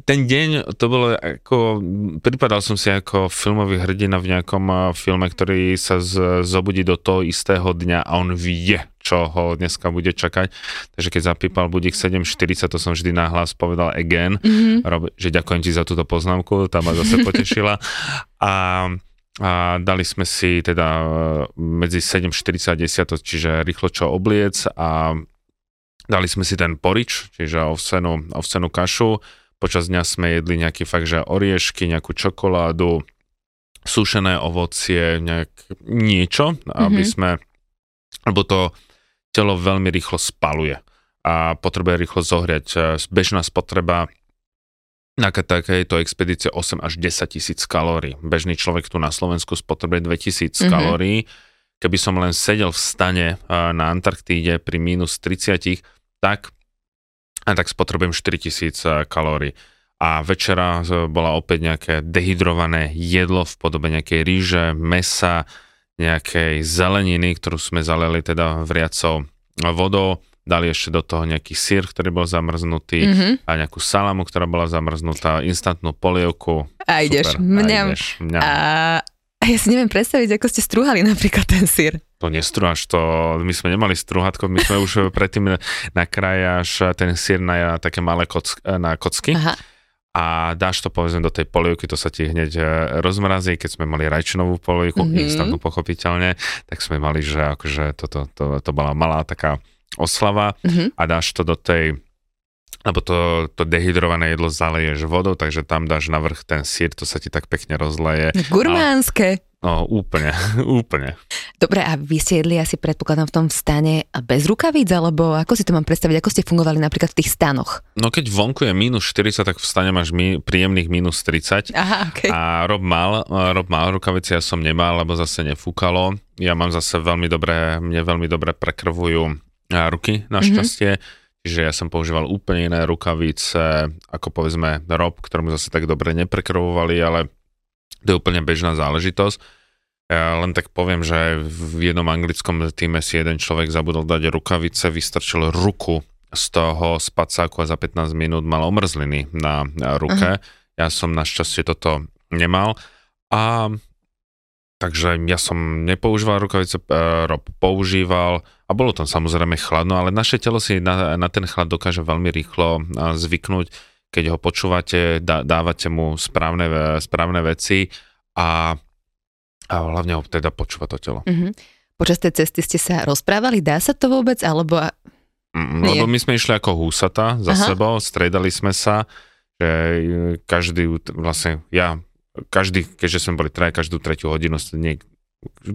ten deň to bolo ako, pripadal som si ako filmový hrdina v nejakom filme, ktorý sa z, zobudí do toho istého dňa a on vie, čo ho dneska bude čakať. Takže keď zapípal budík 7.40, to som vždy nahlas povedal again, mm-hmm. že ďakujem ti za túto poznámku, tá ma zase potešila. A a dali sme si teda e, medzi 7.40 a 10, čiže rýchlo čo obliec a dali sme si ten porič, čiže ovsenú, ovsenú kašu. Počas dňa sme jedli nejaký fakt, že oriešky, nejakú čokoládu, sušené ovocie, nejak niečo, aby mm-hmm. sme, lebo to telo veľmi rýchlo spaluje a potrebuje rýchlo zohriať. E, bežná spotreba na takejto expedície 8 až 10 tisíc kalórií. Bežný človek tu na Slovensku spotrebuje 2000 mm-hmm. kalórií. Keby som len sedel v stane na Antarktíde pri minus 30, tak, a tak spotrebujem 4000 kalórií. A večera bola opäť nejaké dehydrované jedlo v podobe nejakej ríže, mesa, nejakej zeleniny, ktorú sme zaleli teda vriacou vodou dali ešte do toho nejaký sír, ktorý bol zamrznutý mm-hmm. a nejakú salamu, ktorá bola zamrznutá, instantnú polievku. A ideš, Super, mňam. A, ideš, mňam. a ja si neviem predstaviť, ako ste strúhali napríklad ten sír. To nestrúhaš, to my sme nemali strúhatko, my sme už predtým nakrájaš ten sír na také malé kock, na kocky. Aha a dáš to povedzme do tej polievky, to sa ti hneď e, rozmrazí, keď sme mali rajčinovú polievku, mm-hmm. instantnú pochopiteľne, tak sme mali, že akože toto, to, to bola malá taká oslava mm-hmm. a dáš to do tej lebo to, to dehydrované jedlo zaleješ vodou, takže tam dáš na vrch ten sír, to sa ti tak pekne rozleje. Gurmánske. No, úplne, <laughs> úplne. Dobre, a vy ste jedli asi predpokladám v tom stane bez rukavíc, alebo ako si to mám predstaviť, ako ste fungovali napríklad v tých stanoch? No keď vonku je minus 40, tak v stane máš mi, príjemných minus 30. Aha, okay. A Rob mal, Rob mal rukavice, ja som nemal, lebo zase nefúkalo. Ja mám zase veľmi dobré, mne veľmi dobre prekrvujú ruky, našťastie. Mm-hmm. Čiže ja som používal úplne iné rukavice, ako povedzme Rob, ktorému zase tak dobre neprekrvovali, ale to je úplne bežná záležitosť. Ja len tak poviem, že v jednom anglickom týme si jeden človek zabudol dať rukavice, vystrčil ruku z toho spacáku a za 15 minút mal omrzliny na ruke. Uh-huh. Ja som našťastie toto nemal. A Takže ja som nepoužíval rukavice, uh, Rob používal a bolo tam samozrejme chladno, ale naše telo si na, na ten chlad dokáže veľmi rýchlo uh, zvyknúť, keď ho počúvate, dá, dávate mu správne, správne veci a, a hlavne ho teda počúva to telo. Mm-hmm. Počas tej cesty ste sa rozprávali, dá sa to vôbec, alebo... Mm, lebo my sme išli ako húsata za Aha. sebou, stredali sme sa, že každý, vlastne ja každý, keďže sme boli traja, každú tretiu hodinu, niek-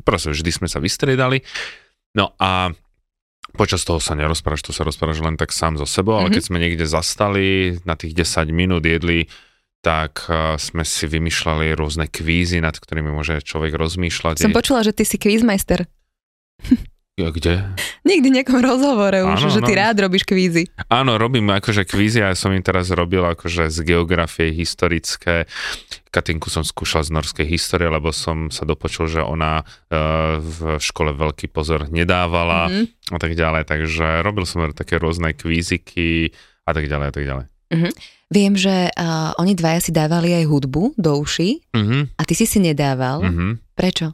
proste vždy sme sa vystriedali. No a počas toho sa nerozprávaš, to sa rozprávaš len tak sám so sebou, ale mm-hmm. keď sme niekde zastali, na tých 10 minút jedli, tak uh, sme si vymýšľali rôzne kvízy, nad ktorými môže človek rozmýšľať. Som počula, že ty si kvízmajster. Kde? Niekdy v nejakom rozhovore už, áno, že ty no. rád robíš kvízy. Áno, robím akože kvízy a ja som im teraz robil akože z geografie historické. Katinku som skúšal z norskej histórie, lebo som sa dopočul, že ona uh, v škole veľký pozor nedávala mm-hmm. a tak ďalej. Takže robil som také rôzne kvíziky a tak ďalej a tak ďalej. Viem, že uh, oni dvaja si dávali aj hudbu do uší Mhm, a ty si si nedával. mhm. Prečo?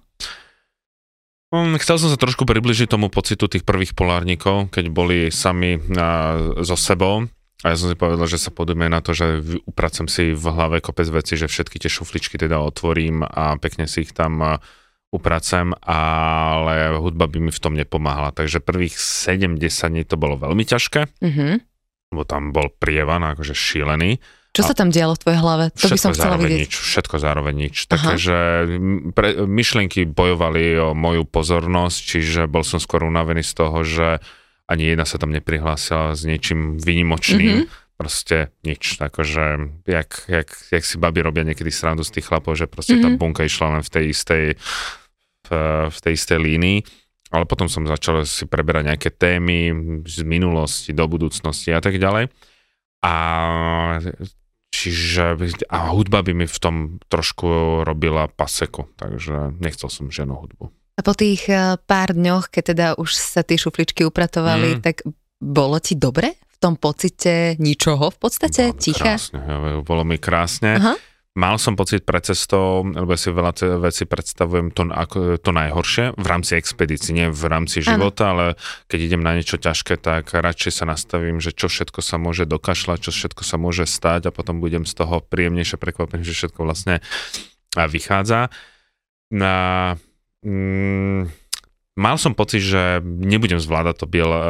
Mm, Chcel som sa trošku približiť tomu pocitu tých prvých polárnikov, keď boli sami a, so sebou. A ja som si povedal, že sa podujeme na to, že upracem si v hlave kopec veci, že všetky tie šufličky teda otvorím a pekne si ich tam a, upracem, ale hudba by mi v tom nepomáhala. Takže prvých 7-10 dní to bolo veľmi ťažké, Uh-huh. lebo tam bol prievan, akože šílený. Čo sa tam dialo v tvojej hlave? To by som chcela vidieť. nič, všetko zároveň nič. Takže pre, myšlienky bojovali o moju pozornosť, čiže bol som skôr unavený z toho, že ani jedna sa tam neprihlásila s niečím výnimočným. Mhm. Proste nič, akože jak, jak, jak si babi robia niekedy srandu z tých chlapov, že proste tá Mhm. bunka išla len v tej istej v, v tej istej línii. Ale potom som začal si preberať nejaké témy z minulosti, do budúcnosti a tak ďalej. A čiže a hudba by mi v tom trošku robila paseku, takže nechcel som žiadnu hudbu. A po tých eh, pár dňoch, keď teda už sa tie šufličky upratovali, Mm. tak bolo ti dobre? V tom pocite ničoho v podstate? Bolo Ticha? Krásne, bolo mi krásne. Aha. Mal som pocit pred cestou, lebo si veľa vecí predstavujem to, ako, to najhoršie v rámci expedície, nie v rámci života, ale keď idem na niečo ťažké, tak radšej sa nastavím, že čo všetko sa môže dokašľať, čo všetko sa môže stať a potom budem z toho príjemnejšie prekvapený, že všetko vlastne vychádza. Na, mm, mal som pocit, že nebudem zvládať to biel, eh,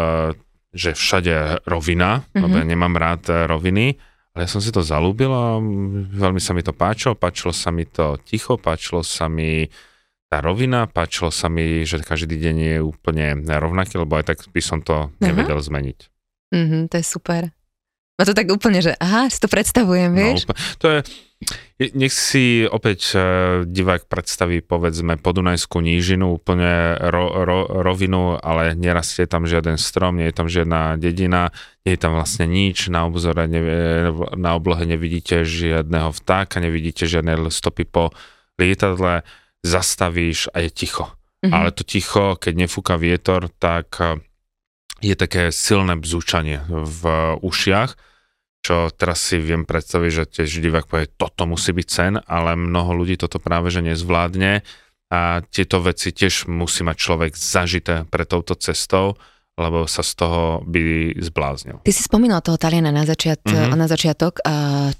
že všade rovina, mm-hmm. lebo Mhm. ja nemám rád eh, roviny, ale ja som si to zalúbil a veľmi sa mi to páčilo, páčilo sa mi to ticho, páčilo sa mi tá rovina, páčilo sa mi, že každý deň je úplne rovnaký, lebo aj tak by som to nevedel zmeniť. Mhm, to je super. Ma to tak úplne, že aha, si to predstavujem, vieš? No, úplne- to je- nech si opäť e, divák predstaví, povedzme, podunajskú nížinu, úplne ro, ro, rovinu, ale nerastie tam žiaden strom, nie je tam žiadna dedina, nie je tam vlastne nič, na obzore, ne, na oblohe nevidíte žiadneho vtáka, nevidíte žiadne stopy po lietadle, zastavíš a je ticho. Mhm. Ale to ticho, keď nefúka vietor, tak e, je také silné bzúčanie v ušiach, čo teraz si viem predstaviť, že tiež divák povie, toto musí byť sen, ale mnoho ľudí toto práve že nezvládne a tieto veci tiež musí mať človek zažité pre touto cestou, lebo sa z toho by zbláznil. Ty si spomínal toho Taliana na, začiat, Mhm. na začiatok.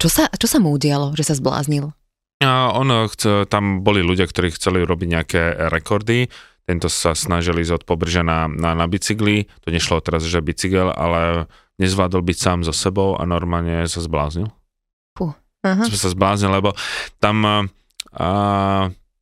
Čo, sa, čo sa mu udialo, že sa zbláznil? A ono, chce, tam boli ľudia, ktorí chceli robiť nejaké rekordy, tento sa snažili ísť od pobržia na, na, na bicykli, to nešlo teraz, že bicykel, ale nezvládol byť sám so sebou a normálne sa zbláznil. Aha. Som sa zbláznil, lebo tam a, a,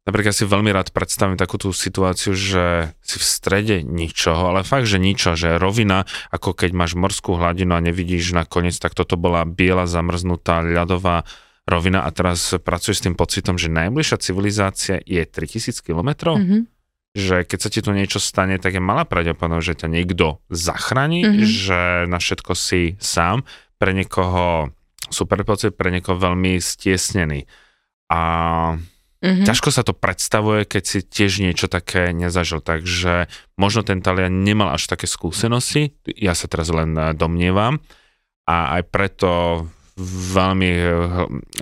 napríklad si veľmi rád predstavím takú tú situáciu, že si v strede ničoho, ale fakt, že ničo, že rovina, ako keď máš morskú hladinu a nevidíš nakoniec, tak toto bola biela, zamrznutá, ľadová rovina a teraz pracuješ s tým pocitom, že najbližšia civilizácia je 3000 kilometrov, Mhm. Že keď sa ti tu niečo stane, tak je malá pravdepodobnosť, že ťa niekto zachráni, Mhm. že na všetko si sám, pre niekoho super pocit, pre niekoho veľmi stiesnený. A Mhm. ťažko sa to predstavuje, keď si tiež niečo také nezažil, takže možno ten Talian nemal až také skúsenosti, ja sa teraz len eh, domnievam a aj preto veľmi eh,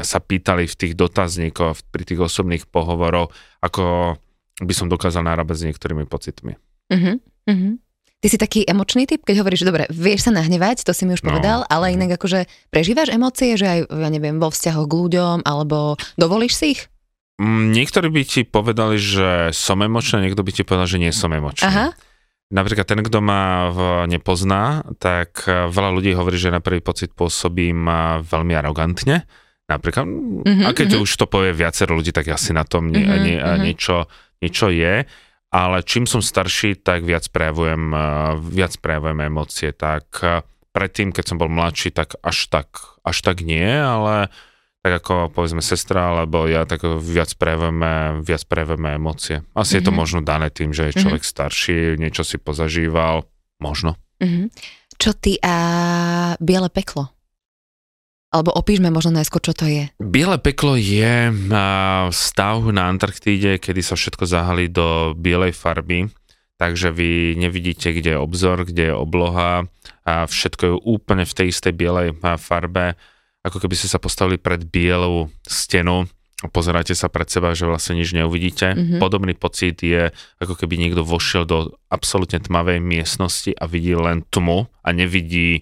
sa pýtali v tých dotazníkoch, pri tých osobných pohovoroch, ako by som dokázal narábať s niektorými pocitmi. Mhm. Mhm. Ty si taký emočný typ, keď hovoríš, že dobre, vieš sa nahnevať, to si mi už No. povedal, ale inak akože prežívaš emócie, že aj, ja neviem, vo vzťahoch k ľuďom, alebo dovolíš si ich? Mm, Niektorí by ti povedali, že som emočný, niekto by ti povedal, že nie som emočný. Aha. Napríklad ten, kto ma nepozná, tak eh, veľa ľudí hovorí, že na prvý pocit pôsobím eh, veľmi arogantne. Napríklad, Mhm, a keď mhm. už to povie viacero ľudí, tak asi na tom nie, Mhm, nie, mhm. niečo, niečo je. Ale čím som starší, tak viac prejavujem, eh, viac prejavujem emócie. Tak eh, predtým, keď som bol mladší, tak až tak, až tak nie, ale tak ako povedzme sestra alebo ja, tak viac prejavujeme, viac prejavujeme emócie. Asi je to Mhm. možno dané tým, že je človek starší, niečo si pozažíval, možno. Mhm. Čo ty a biele peklo? Alebo opíšme možno najskôr, čo to je. Biele peklo je stav na Antarktíde, kedy sa všetko zahalí do bielej farby, takže vy nevidíte, kde je obzor, kde je obloha a všetko je úplne v tej istej bielej farbe ako keby ste sa postavili pred bielú stenu a pozeráte sa pred seba, že vlastne nič neuvidíte. Mm-hmm. Podobný pocit je, ako keby niekto vošiel do absolútne tmavej miestnosti a vidí len tmu a nevidí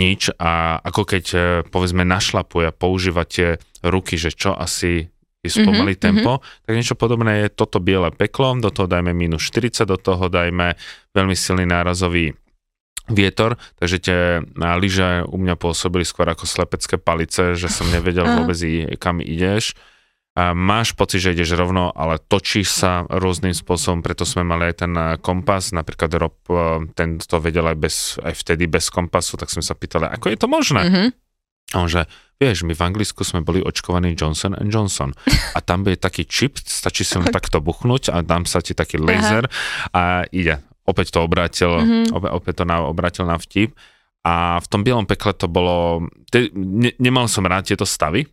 nič a ako keď e, povedzme našlapuje a používate ruky, že čo asi je spomalý mm-hmm, tempo, mm-hmm. tak niečo podobné je toto biele peklo, do toho dajme minus 40, do toho dajme veľmi silný nárazový vietor, takže tie lyže u mňa pôsobili skôr ako slepecké palice, že som nevedel vôbec, kam ideš. A máš pocit, že ideš rovno, ale točíš sa rôznym spôsobom, preto sme mali aj ten kompas, napríklad Rob, e, ten to vedel aj, bez, aj vtedy bez kompasu, tak sme sa pýtali, ako je to možné? Mm-hmm. A on že, vieš, my v Anglicku sme boli očkovaní Johnson Johnson <laughs> a tam je taký čip, stačí si len takto buchnúť a dám sa ti taký laser a ide opäť to obrátil, mm-hmm. opäť, opäť to na, obrátil na vtip. A v tom bielom pekle to bolo, te, ne, nemal som rád tieto stavy,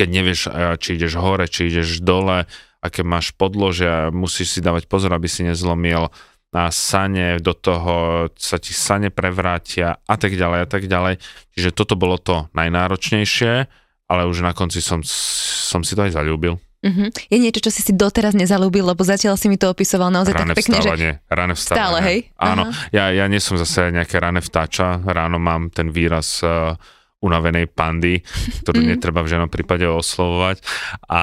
keď nevieš, e, či ideš hore, či ideš dole, aké máš podložia, musíš si dávať pozor, aby si nezlomil na sane, do toho sa ti sane prevrátia a tak ďalej a tak ďalej. Čiže toto bolo to najnáročnejšie, ale už na konci som, som si to aj zalúbil. Uh-huh. Je niečo, čo si si doteraz nezalúbil, lebo zatiaľ si mi to opísoval naozaj rané tak pekne, vstávanie, že... Ráne vstávanie. Stále, hej? Áno, ja, ja nie som zase nejaké rané vtáča, ráno mám ten výraz uh, unavenej pandy, ktorú uh-huh. <laughs> netreba v žiadnom prípade oslovovať a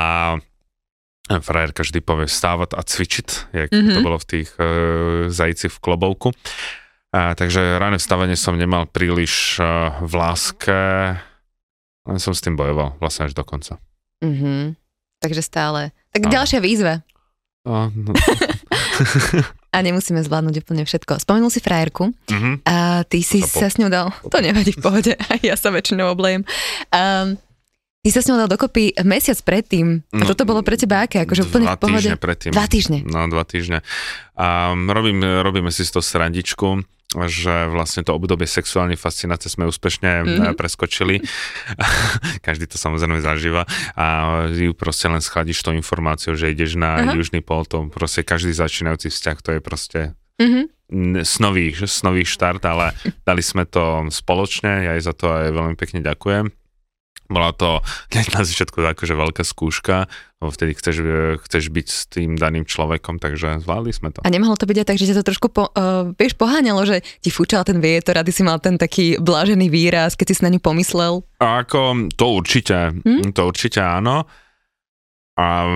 frajer každý povie vstávať a cvičiť, jak uh-huh. to bolo v tých uh, zajcích v klobouku. A, takže ráne vstávanie som nemal príliš uh, v láske, len som s tým bojoval vlastne až do konca. Uh-huh. Takže stále. Tak a. ďalšia výzva. A, no. <laughs> a nemusíme zvládnuť úplne všetko. Spomenul si frajerku uh-huh. a ty si to sa s ňou dal, to nevadí v pohode, <laughs> ja sa väčšinou oblejem. Um, Ty sa s ňou dal dokopy mesiac predtým. A no, toto bolo pre teba aké? Akože úplne dva v pohode? týždne predtým. Dva týždne. No, dva týždne. A robím, robíme si z toho srandičku že vlastne to obdobie sexuálnej fascinácie sme úspešne mm-hmm. preskočili. <laughs> Každý to samozrejme zažíva a ju proste len schladíš tú informáciu, že ideš na uh-huh. južný pol, to proste každý začínajúci vzťah, to je proste mm-hmm. snový, snový štart, ale <laughs> dali sme to spoločne, ja jej za to aj veľmi pekne ďakujem. Bola to <laughs> na začiatku akože veľká skúška, lebo vtedy chceš, chceš byť s tým daným človekom, takže zvládli sme to. A nemohlo to byť aj tak, že ťa to trošku po, uh, vieš, poháňalo, že ti fúčal ten vietor a ty si mal ten taký blážený výraz, keď si si na ňu pomyslel? A ako, to určite, hm? to určite áno. A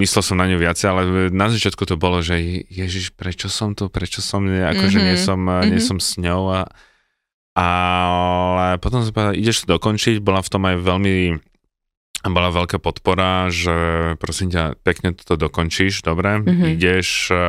myslel som na ňu viacej, ale na začiatku to bolo, že Ježiš, prečo som tu, prečo som, akože mm-hmm. nie, som, mm-hmm. nie som s ňou a ale potom som povedal, ideš to dokončiť, bola v tom aj veľmi bola veľká podpora, že prosím ťa, pekne toto dokončíš, dobre, mm-hmm. ideš, e,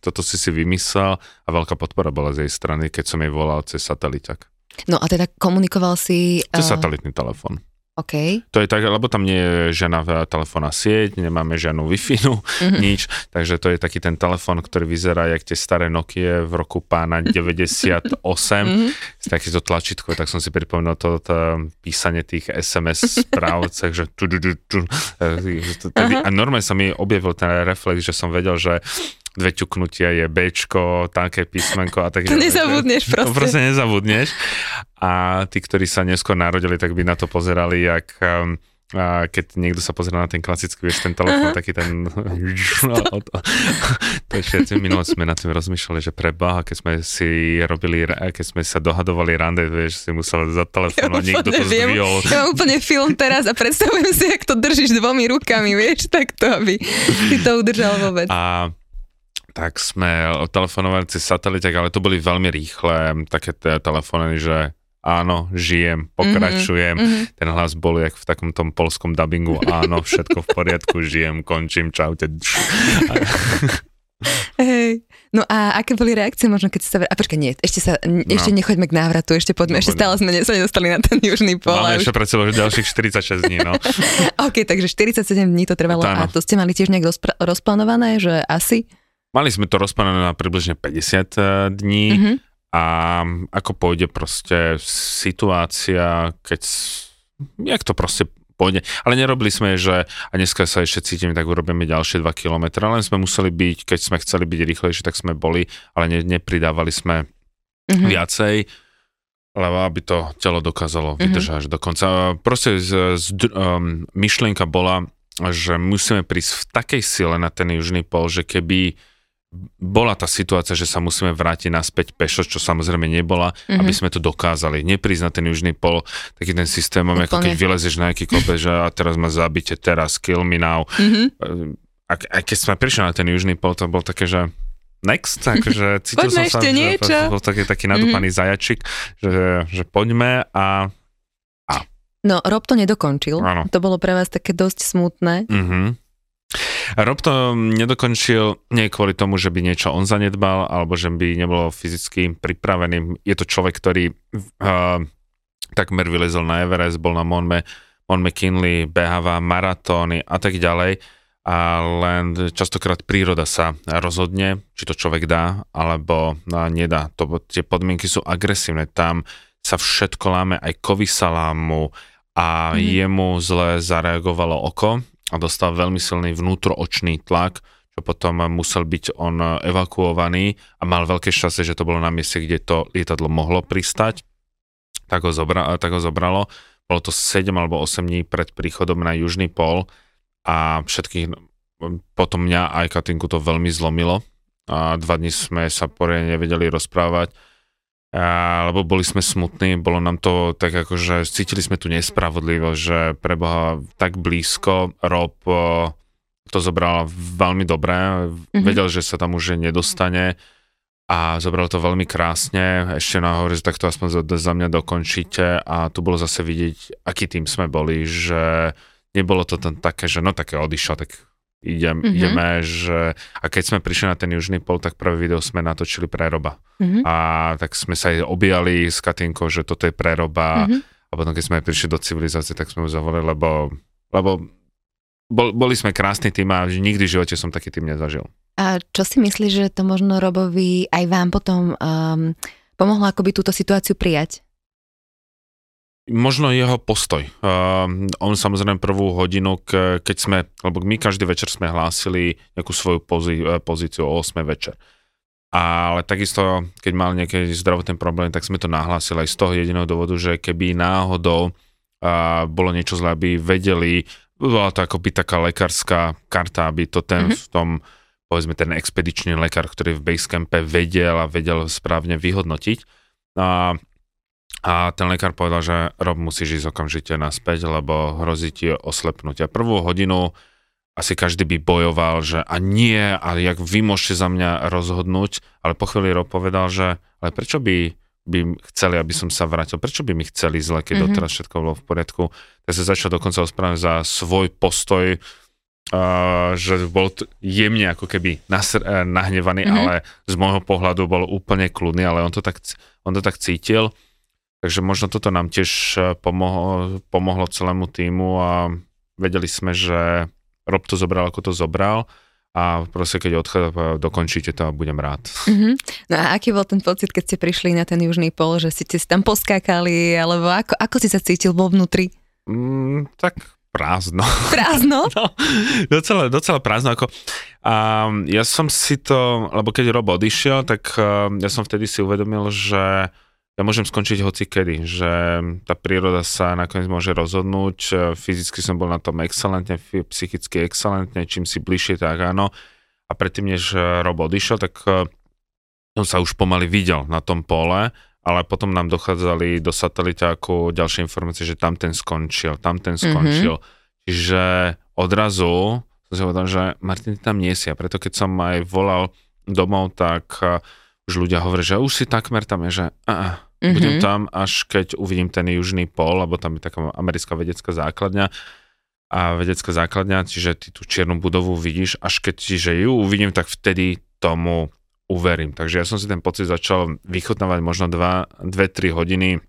toto si si vymyslel a veľká podpora bola z jej strany, keď som jej volal cez sateliťak. No a teda komunikoval si... Cez uh... satelitný telefón. Okay. To je tak, lebo tam nie je žiadna telefónna sieť, nemáme žiadnu Wi-Fi, mm-hmm. nič, takže to je taký ten telefón, ktorý vyzerá jak tie staré Nokia v roku pána 98, mm-hmm. s takýto tlačítko, tak som si pripomenul to, to písanie tých SMS správ, <laughs> takže tu, tu, tu, tu, a normálne sa mi objavil ten reflex, že som vedel, že dve ťuknutia je Bčko, také písmenko a tak To nezabudneš proste. To proste nezabudneš. A tí, ktorí sa neskôr narodili, tak by na to pozerali, jak um, a keď niekto sa pozrie na ten klasický, vieš, ten telefón, uh-huh. taký ten... <laughs> to <laughs> všetci, minulo sme na tým rozmýšľali, že pre Baha, keď sme si robili, keď sme sa dohadovali rande, vieš, si musel za telefón ja niekto to viem. zdvihol. Ja mám úplne film teraz a predstavujem si, jak to držíš dvomi rukami, vieš, tak to, aby si to udržal vôbec. A tak sme telefonovali cez satelitek, ale to boli veľmi rýchle také telefóny, že áno, žijem, pokračujem. Mm-hmm. Ten hlas bol jak v takom tom polskom dubbingu, áno, všetko v poriadku, žijem, končím, čaute. Hej. No a aké boli reakcie možno, keď sa... A počkaj, nie, ešte, sa, ešte no. nechoďme k návratu, ešte poďme, no, ešte stále sme sa nedostali na ten južný pol. Máme ešte pred sebou ďalších 46 dní, no. <laughs> OK, takže 47 dní to trvalo to a to ste mali tiež nejak rozpr- rozplánované, že asi? Mali sme to rozpadané na približne 50 eh, dní mm-hmm. a ako pôjde proste situácia, keď, jak to proste pôjde. Ale nerobili sme, že a dneska sa ešte cítim, tak urobíme ďalšie 2 km, len sme museli byť, keď sme chceli byť rýchlejšie, tak sme boli, ale ne, nepridávali sme mm-hmm. viacej lebo aby to telo dokázalo vydržať mm-hmm. do konca. Proste z, z, um, myšlienka bola, že musíme prísť v takej sile na ten južný pol, že keby bola tá situácia, že sa musíme vrátiť naspäť pešo, čo samozrejme nebola, mm-hmm. aby sme to dokázali. Neprísť na ten južný pol, taký ten systémom, Úplne. ako keď vylezieš na nejaký kope, že a <laughs> teraz ma zabite, teraz kill me now. Mm-hmm. A, a keď sme prišli na ten južný pol, to bol také, že next, <laughs> akože cítil poďme som sa, niečo. že bol taký, taký nadúpaný mm-hmm. zajačik, že, že poďme a... a. No, Rob to nedokončil. Ano. To bolo pre vás také dosť smutné. Mm-hmm. Rob to nedokončil nie kvôli tomu, že by niečo on zanedbal, alebo že by nebol fyzicky pripravený. Je to človek, ktorý uh, takmer vylezol na Everest, bol na Monme, Mon McKinley, beháva maratóny a tak ďalej a len častokrát príroda sa rozhodne, či to človek dá, alebo nedá. To, tie podmienky sú agresívne, tam sa všetko láme, aj kovy sa lámu a mm. jemu zle zareagovalo oko a dostal veľmi silný vnútroočný tlak, čo potom musel byť on evakuovaný a mal veľké šťastie, že to bolo na mieste, kde to lietadlo mohlo pristať. Tak ho, zobra, tak ho zobralo. Bolo to 7 alebo 8 dní pred príchodom na južný pol a všetkých, potom mňa aj Katinku to veľmi zlomilo a dva dní sme sa poriadne nevedeli rozprávať, a, lebo boli sme smutní, bolo nám to tak ako, že cítili sme tu nespravodlivosť, že preboha tak blízko, Rob to zobral veľmi dobre, mm-hmm. vedel, že sa tam už nedostane a zobral to veľmi krásne, ešte nahovorí, že takto aspoň za mňa dokončíte a tu bolo zase vidieť, aký tým sme boli, že nebolo to tam také, že no také odišlo, tak idem, mm-hmm. ideme, že a keď sme prišli na ten južný pol, tak prvé video sme natočili pre Roba. Mm-hmm. A tak sme sa aj objali s Katinkou, že toto je pre Roba mm-hmm. a potom keď sme prišli do civilizácie, tak sme ho zavolali, lebo, lebo bol, boli sme krásny tým a nikdy v živote som taký tým nezažil. A čo si myslíš, že to možno Robovi aj vám potom um, pomohlo akoby túto situáciu prijať? Možno jeho postoj. Uh, on samozrejme prvú hodinu, ke, keď sme, lebo my každý večer sme hlásili nejakú svoju pozí, e, pozíciu o 8 večer. Ale takisto, keď mal nejaký zdravotný problém, tak sme to nahlásili aj z toho jediného dôvodu, že keby náhodou uh, bolo niečo zlé, aby vedeli, bola to akoby taká lekárska karta, aby to ten mm-hmm. v tom, povedzme ten expedičný lekár, ktorý v Basecampe vedel a vedel správne vyhodnotiť. Uh, a ten lekár povedal, že Rob musíš ísť okamžite naspäť, lebo hrozí ti oslepnutia. Prvú hodinu asi každý by bojoval, že a nie, ale jak vy môžete za mňa rozhodnúť, ale po chvíli Rob povedal, že ale prečo by, by chceli, aby som sa vrátil, prečo by mi chceli zle, keď mm-hmm. doteraz všetko bolo v poriadku. Tak sa začal dokonca ospravedlňovať za svoj postoj, Uh, že bol t- jemne ako keby nasr- uh, nahnevaný, mm-hmm. ale z môjho pohľadu bol úplne kľudný, ale on to tak, on to tak cítil Takže možno toto nám tiež e, pomohlo, pomohlo celému týmu a vedeli sme, že Rob to zobral, ako to zobral a proste keď odchádza, dokončíte to a budem rád. Mm-hmm. No a aký bol ten pocit, keď ste prišli na ten južný pol, že ste si tam poskákali, alebo ako, ako si sa cítil vo vnútri? Mm, tak prázdno. <laughs> Prázdno? no, docela, docela prázdno. Ako, um, ja som si to, lebo keď Rob odišiel, tak um, ja som vtedy si uvedomil, že ja môžem skončiť hoci kedy, že tá príroda sa nakoniec môže rozhodnúť, fyzicky som bol na tom excelentne, psychicky excelentne, čím si bližšie, tak áno. A predtým, než Rob odišiel, tak som sa už pomaly videl na tom pole, ale potom nám dochádzali do ako ďalšie informácie, že tam ten skončil, tam ten skončil. Mm-hmm. Čiže odrazu som si povedal, že Martin, tam nie si. A preto keď som aj volal domov, tak už ľudia hovoria, že už si takmer tam je, že a, mm-hmm. budem tam, až keď uvidím ten južný pol, lebo tam je taká americká vedecká základňa a vedecká základňa, čiže ty tú čiernu budovu vidíš, až keď že ju uvidím, tak vtedy tomu uverím. Takže ja som si ten pocit začal vychutnávať možno 2-3 hodiny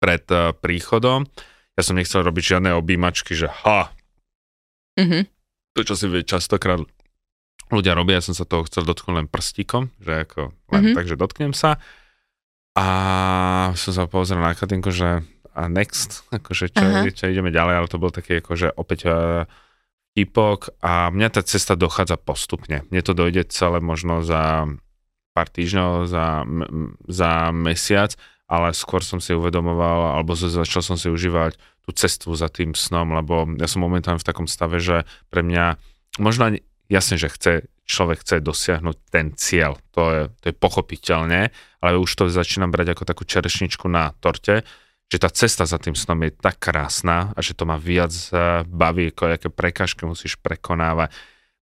pred uh, príchodom. Ja som nechcel robiť žiadne objímačky, že ha, mm-hmm. to čo si častokrát ľudia robia, ja som sa toho chcel dotknúť len prstíkom, že ako len mm-hmm. takže dotknem sa. A som sa pozrel na Katinku, že a next, akože čo, uh-huh. čo ideme ďalej, ale to bol taký akože opäť uh, tipok a mňa tá cesta dochádza postupne. Mne to dojde celé možno za pár týždňov, za, za mesiac, ale skôr som si uvedomoval, alebo začal som si užívať tú cestu za tým snom, lebo ja som momentálne v takom stave, že pre mňa možno ani, jasne, že chce, človek chce dosiahnuť ten cieľ, to je, to je pochopiteľne, ale už to začínam brať ako takú čerešničku na torte, že tá cesta za tým snom je tak krásna a že to ma viac eh, baví, ako aké prekážky musíš prekonávať.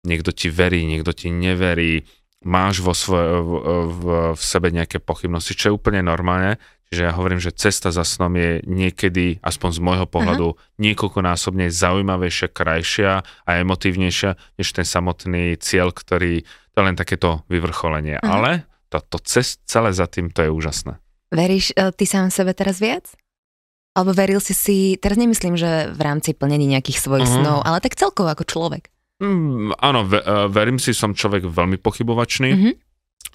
Niekto ti verí, niekto ti neverí, máš vo svoj, v, v, v sebe nejaké pochybnosti, čo je úplne normálne. Čiže ja hovorím, že cesta za snom je niekedy, aspoň z môjho pohľadu, uh-huh. niekoľkonásobne zaujímavejšia, krajšia a emotívnejšia, než ten samotný cieľ, ktorý, to je len takéto vyvrcholenie. Uh-huh. Ale to, to cest, celé za tým, to je úžasné. Veríš e, ty sám sebe teraz viac? Alebo veril si si, teraz nemyslím, že v rámci plnení nejakých svojich uh-huh. snov, ale tak celkovo ako človek. Mm, áno, ve, uh, verím si, som človek veľmi pochybovačný. Mm-hmm.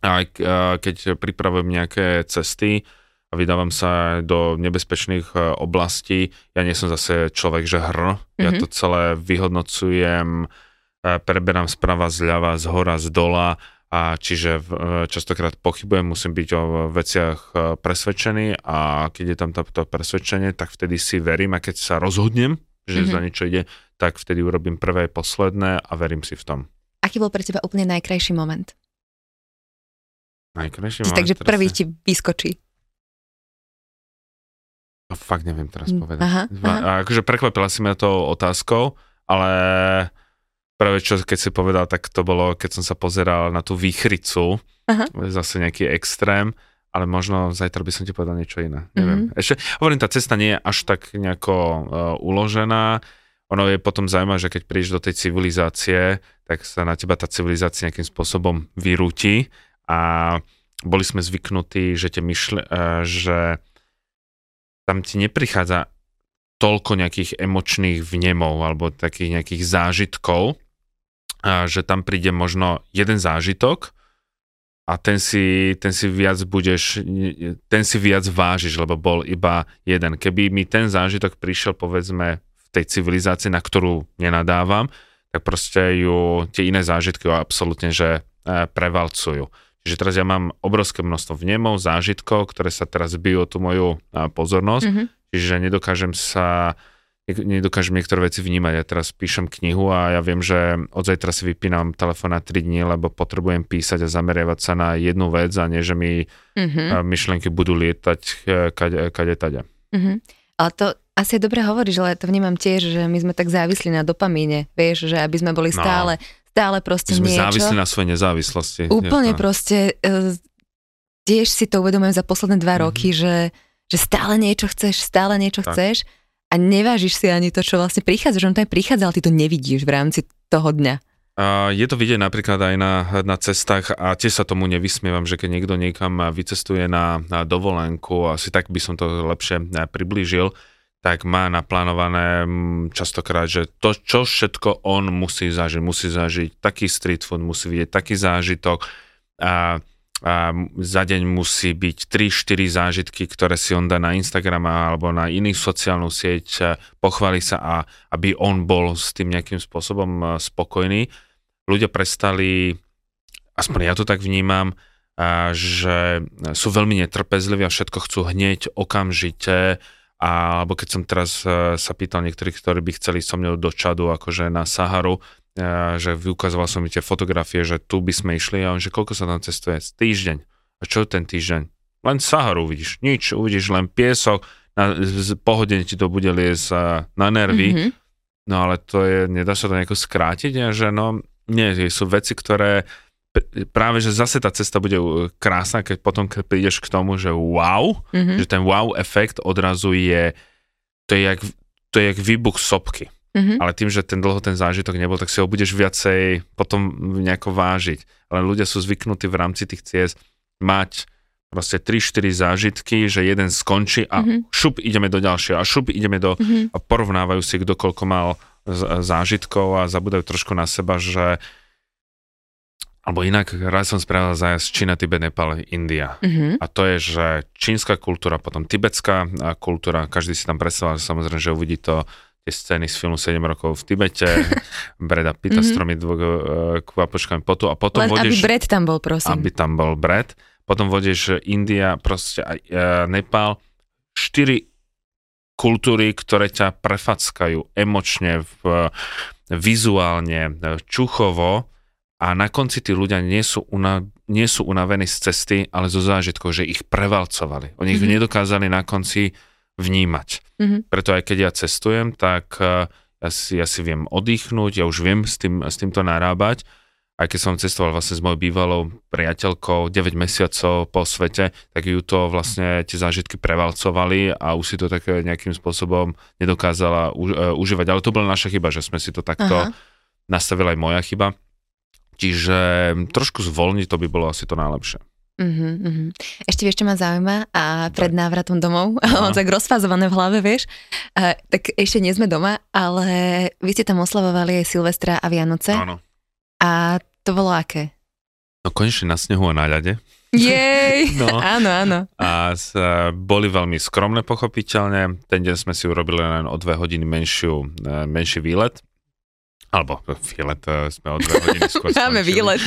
Aj uh, keď pripravujem nejaké cesty a vydávam sa do nebezpečných oblastí, ja nie som zase človek, že hr. Mm-hmm. Ja mhm. to celé vyhodnocujem, preberám sprava, zľava, z hora, z dola a čiže uh, častokrát pochybujem, musím byť o veciach uh, presvedčený a keď je tam to presvedčenie, tak vtedy si verím a keď sa rozhodnem, že mm-hmm. za niečo ide, tak vtedy urobím prvé, posledné a verím si v tom. Aký bol pre teba úplne najkrajší moment? Najkrajší moment? Takže prvý ti vyskočí. A fakt neviem teraz mm, povedať. Aha, aha. A akože prekvapila si ma tou otázkou, ale prvé čo keď si povedal, tak to bolo, keď som sa pozeral na tú výchricu, aha. zase nejaký extrém, ale možno zajtra by som ti povedal niečo iné. Neviem. Mm-hmm. Ešte, hovorím, tá cesta nie je až tak nejako uh, uložená. Ono je potom zaujímavé, že keď prídeš do tej civilizácie, tak sa na teba tá civilizácia nejakým spôsobom vyrúti a boli sme zvyknutí, že, te myšle, uh, že tam ti neprichádza toľko nejakých emočných vnemov alebo takých nejakých zážitkov, že tam príde možno jeden zážitok a ten si, ten si viac budeš, ten si viac vážiš, lebo bol iba jeden. Keby mi ten zážitok prišiel povedzme v tej civilizácii, na ktorú nenadávam, tak proste ju tie iné zážitky absolútne, že e, prevalcujú. Čiže teraz ja mám obrovské množstvo vnemov, zážitkov, ktoré sa teraz bijú tú moju e, pozornosť, mm-hmm. čiže nedokážem sa nedokážem niektoré veci vnímať. Ja teraz píšem knihu a ja viem, že od zajtra si vypínam telefón na 3 dní, lebo potrebujem písať a zameriavať sa na jednu vec a nie, že mi mm-hmm. myšlienky budú lietať e, kade, kade tade. Mm-hmm. Ale to asi je dobre hovoriť, ale to vnímam tiež, že my sme tak závislí na dopamíne, vieš, že aby sme boli no. stále, no. stále proste my sme niečo. závislí na svojej nezávislosti. Úplne proste, uh, tiež si to uvedomujem za posledné dva mm-hmm. roky, že, že stále niečo chceš, stále niečo tak. chceš a nevážiš si ani to, čo vlastne prichádza, že on tam prichádza, ale ty to nevidíš v rámci toho dňa. A je to vidieť napríklad aj na, na cestách a tiež sa tomu nevysmievam, že keď niekto niekam vycestuje na, na dovolenku, asi tak by som to lepšie eh, priblížil, tak má naplánované mm, častokrát, že to, čo všetko on musí zažiť. Musí zažiť taký street food, musí vidieť taký zážitok a a za deň musí byť 3-4 zážitky, ktoré si on dá na Instagram alebo na iných sociálnu sieť, pochváli sa a aby on bol s tým nejakým spôsobom e, spokojný. Ľudia prestali, aspoň ja to tak vnímam, že sú veľmi netrpezliví a všetko chcú hneď, okamžite, a, alebo keď som teraz e, sa pýtal niektorých, ktorí by chceli so mnou do Čadu, akože na Saharu, že vyukazoval som mi tie fotografie, že tu by sme išli a on, že koľko sa tam cestuje? Týždeň. A čo ten týždeň? Len Saharu uvidíš, nič, uvidíš len piesok, na, z pohodne ti to bude liesť na nervy, mm-hmm. no ale to je, nedá sa to nejako skrátiť, že no, nie, sú veci, ktoré práve, že zase tá cesta bude krásna, keď potom keď prídeš k tomu, že wow, mm-hmm. že ten wow efekt odrazu je, to je jak, to je jak výbuch sopky. Mm-hmm. Ale tým, že ten dlho ten zážitok nebol, tak si ho budeš viacej potom nejako vážiť. Ale ľudia sú zvyknutí v rámci tých ciest mať proste 3-4 zážitky, že jeden skončí a mm-hmm. šup ideme do ďalšieho a šup ideme do mm-hmm. a porovnávajú si, kto koľko mal zážitkov a zabudajú trošku na seba, že alebo inak, raz som spravil zájazd Čína, Tibet, Nepal, India. Mm-hmm. A to je, že čínska kultúra, potom tibetská kultúra, každý si tam predstavoval, samozrejme, že uvidí to tie scény z filmu 7 rokov v Tibete, <laughs> Breda Pita mm-hmm. stromy dvo, uh, kvapočkami potu a potom Len vodíš, aby Brad tam bol, prosím. Aby tam bol Brad. potom vodieš India, proste aj e, Nepál, štyri kultúry, ktoré ťa prefackajú emočne, v, vizuálne, čuchovo a na konci tí ľudia nie sú, una, nie sú unavení z cesty, ale zo zážitkov, že ich prevalcovali. Oni ich mm-hmm. nedokázali na konci vnímať. Mm-hmm. Preto aj keď ja cestujem, tak e, ja si, ja si viem oddychnúť, ja už viem s, tým, s týmto narábať aj keď som cestoval vlastne s mojou bývalou priateľkou 9 mesiacov po svete, tak ju to vlastne tie zážitky prevalcovali a už si to tak nejakým spôsobom nedokázala u, uh, užívať. Ale to bola naša chyba, že sme si to takto Aha. nastavili aj moja chyba. Čiže trošku zvolniť to by bolo asi to najlepšie. Uh-huh, uh-huh. Ešte vieš, čo ma zaujíma a pred návratom domov, <laughs> on tak rozfázované v hlave, vieš, uh, tak ešte nie sme doma, ale vy ste tam oslavovali aj Silvestra a Vianoce. Áno. A to bolo aké? No konečne na snehu a na ľade. Jej, <laughs> no. áno, áno. A s, e, boli veľmi skromné pochopiteľne. Ten deň sme si urobili len o dve hodiny menšiu, e, menší výlet. Alebo výlet e, sme o dve hodiny <laughs> skôr Máme výlet.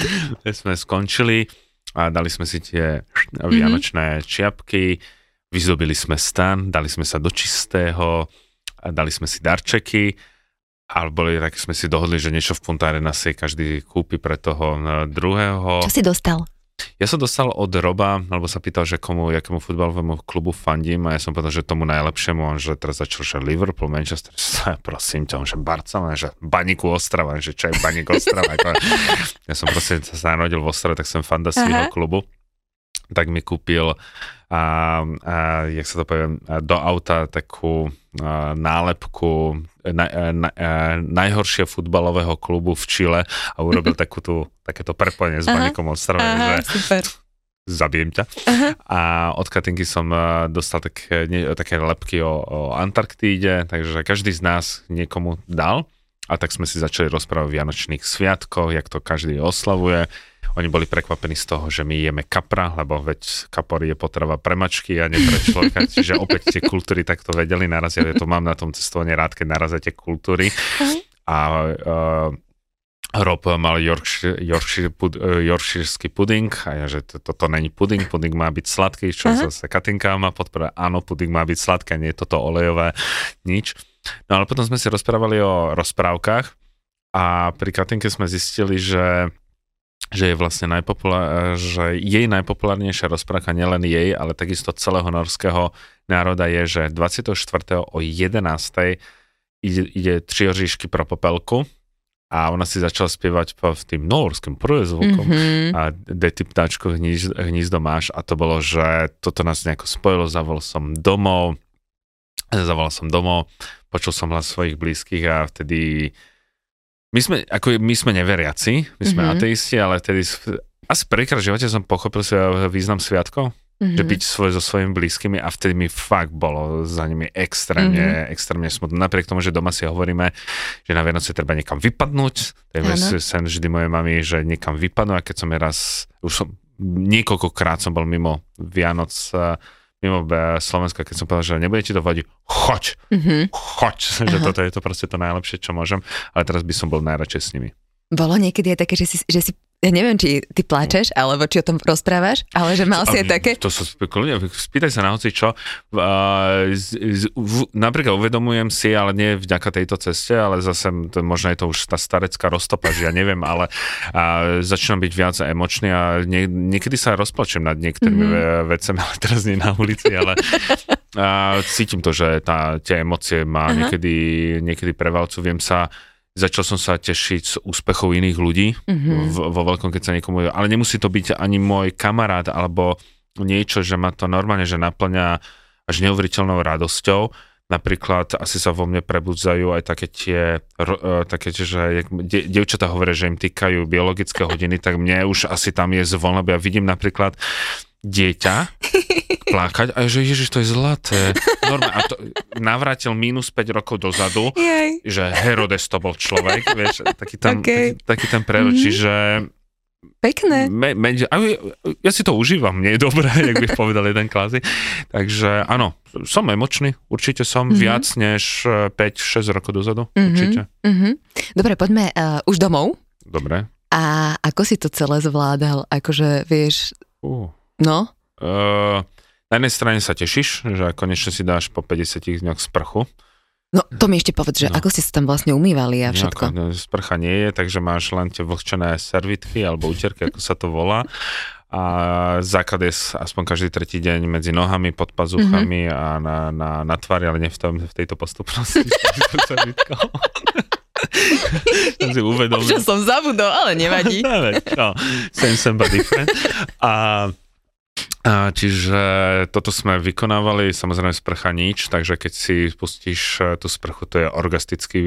sme skončili a dali sme si tie vianočné mm-hmm. čiapky, vyzobili sme stan, dali sme sa do čistého, dali sme si darčeky ale boli, tak sme si dohodli, že niečo v Punta Arena si každý kúpi pre toho e, druhého. Čo si dostal? Ja som dostal od Roba, alebo sa pýtal, že komu, jakému futbalovému klubu fandím a ja som povedal, že tomu najlepšiemu, on, že teraz začal, že Liverpool, Manchester, <laughs> prosím ťa, on, že Barcelona, že Baníku Ostrava, že čo je Baník Ostrava. <laughs> ja som prosím sa narodil v Ostrave, tak som fanda svojho klubu. Tak mi kúpil a, a jak sa to poviem, do auta takú nálepku na, na, na, najhoršie futbalového klubu v Čile a urobil <laughs> takú tú, takéto prepojenie s Banikom Ostrava, že super. zabijem ťa. Aha. A od Katinky som dostal také, ne, také lepky o, o Antarktíde, takže každý z nás niekomu dal a tak sme si začali rozprávať o Vianočných sviatkoch, jak to každý oslavuje oni boli prekvapení z toho, že my jeme kapra, lebo veď kapor je potrava pre mačky a nie pre človeka. <laughs> Čiže opäť tie kultúry takto vedeli naraz. Ja to mám na tom cestovaní rád, keď narazíte kultúry. A uh, Rob mal Yorkshire, Yorkshire, pud, uh, Yorkshireský puding a ja, že to, toto není puding, puding má byť sladký, čo uh-huh. zase Katinka má podpora, áno, puding má byť sladké, nie je toto olejové, nič. No ale potom sme si rozprávali o rozprávkach a pri Katinke sme zistili, že že je vlastne najpopulár, že jej najpopulárnejšia rozprávka nielen jej, ale takisto celého norského národa je, že 24. o 11. ide, ide tri oříšky pro popelku a ona si začala spievať v tým norským prúzvukom mm-hmm. a kde ty ptáčko hnízdo, hnízdo máš a to bolo, že toto nás nejako spojilo, zavolal som domov, zavolal som domov, počul som hlas svojich blízkych a vtedy my sme, ako my sme neveriaci, my sme mm-hmm. ateisti, ale tedy asi prvýkrát v živote som pochopil význam sviatkov, mm-hmm. že byť svoj so svojimi blízkymi a vtedy mi fakt bolo za nimi extrémne, mm-hmm. extrémne smutno. Napriek tomu, že doma si hovoríme, že na Vianoce treba niekam vypadnúť, tak je sen vždy mojej mami, že niekam vypadnú a keď som raz, už som niekoľkokrát som bol mimo Vianoc mimo Slovenska, keď som povedal, že nebude ti to vadiť, choď, mm-hmm. choď, <laughs> že Aha. toto je to proste to najlepšie, čo môžem, ale teraz by som bol najradšej s nimi. Bolo niekedy aj také, že si, že si ja neviem, či ty pláčeš, alebo či o tom rozprávaš, ale že mal si aj také... To sa spýtaj sa na hoci čo. Uh, z, z, v, napríklad uvedomujem si, ale nie vďaka tejto ceste, ale zase to, možno je to už tá starecká roztopa, že ja neviem, ale uh, začínam byť viac emočný a nie, niekedy sa rozplačem nad niektorými mm-hmm. vecami, ale teraz nie na ulici, ale uh, cítim to, že tá, tie emócie ma niekedy, niekedy prevalcujú. Viem sa Začal som sa tešiť z úspechov iných ľudí mm-hmm. vo veľkom, keď sa niekomu... Ale nemusí to byť ani môj kamarát alebo niečo, že ma to normálne, že naplňa až neuveriteľnou radosťou. Napríklad asi sa vo mne prebudzajú aj také tie, uh, také tie že de, devčatá hovoria, že im týkajú biologické hodiny, tak mne už asi tam je zvon, lebo ja vidím napríklad dieťa <laughs> plakať a že ježiš, to je zlaté. Normálne, a to navrátil minus 5 rokov dozadu, Jej. že Herodes to bol človek, vieš, taký tam, okay. taký, taký ten prerod, mm-hmm. čiže Pekné. Me, me, ja, ja si to užívam, nie je dobré, <laughs> jak by povedal jeden klázy. Takže áno, som emočný, určite som mm-hmm. viac než 5-6 rokov dozadu, mm-hmm. určite. Mm-hmm. Dobre, poďme uh, už domov. Dobre. A ako si to celé zvládal? Akože, vieš, uh No, Uh, na jednej strane sa tešíš, že konečne si dáš po 50 dňoch sprchu. no to mi ešte povedz, že No. ako ste sa tam vlastne umývali a všetko. Nejako, no, sprcha nie je, takže máš len tie vlhčené servitky alebo úterky, ako sa to volá. A základ je aspoň každý tretí deň medzi nohami, pod pazuchami Mhm. a na, na, na tvári, ale nie v, tom, v tejto postupnosti. <laughs> <laughs> <laughs> som si uvedomil. Že som zabudol, ale nevadí. Čo, same somebody different. A, a čiže toto sme vykonávali, samozrejme sprcha nič, takže keď si pustíš e, tú sprchu, to je orgastický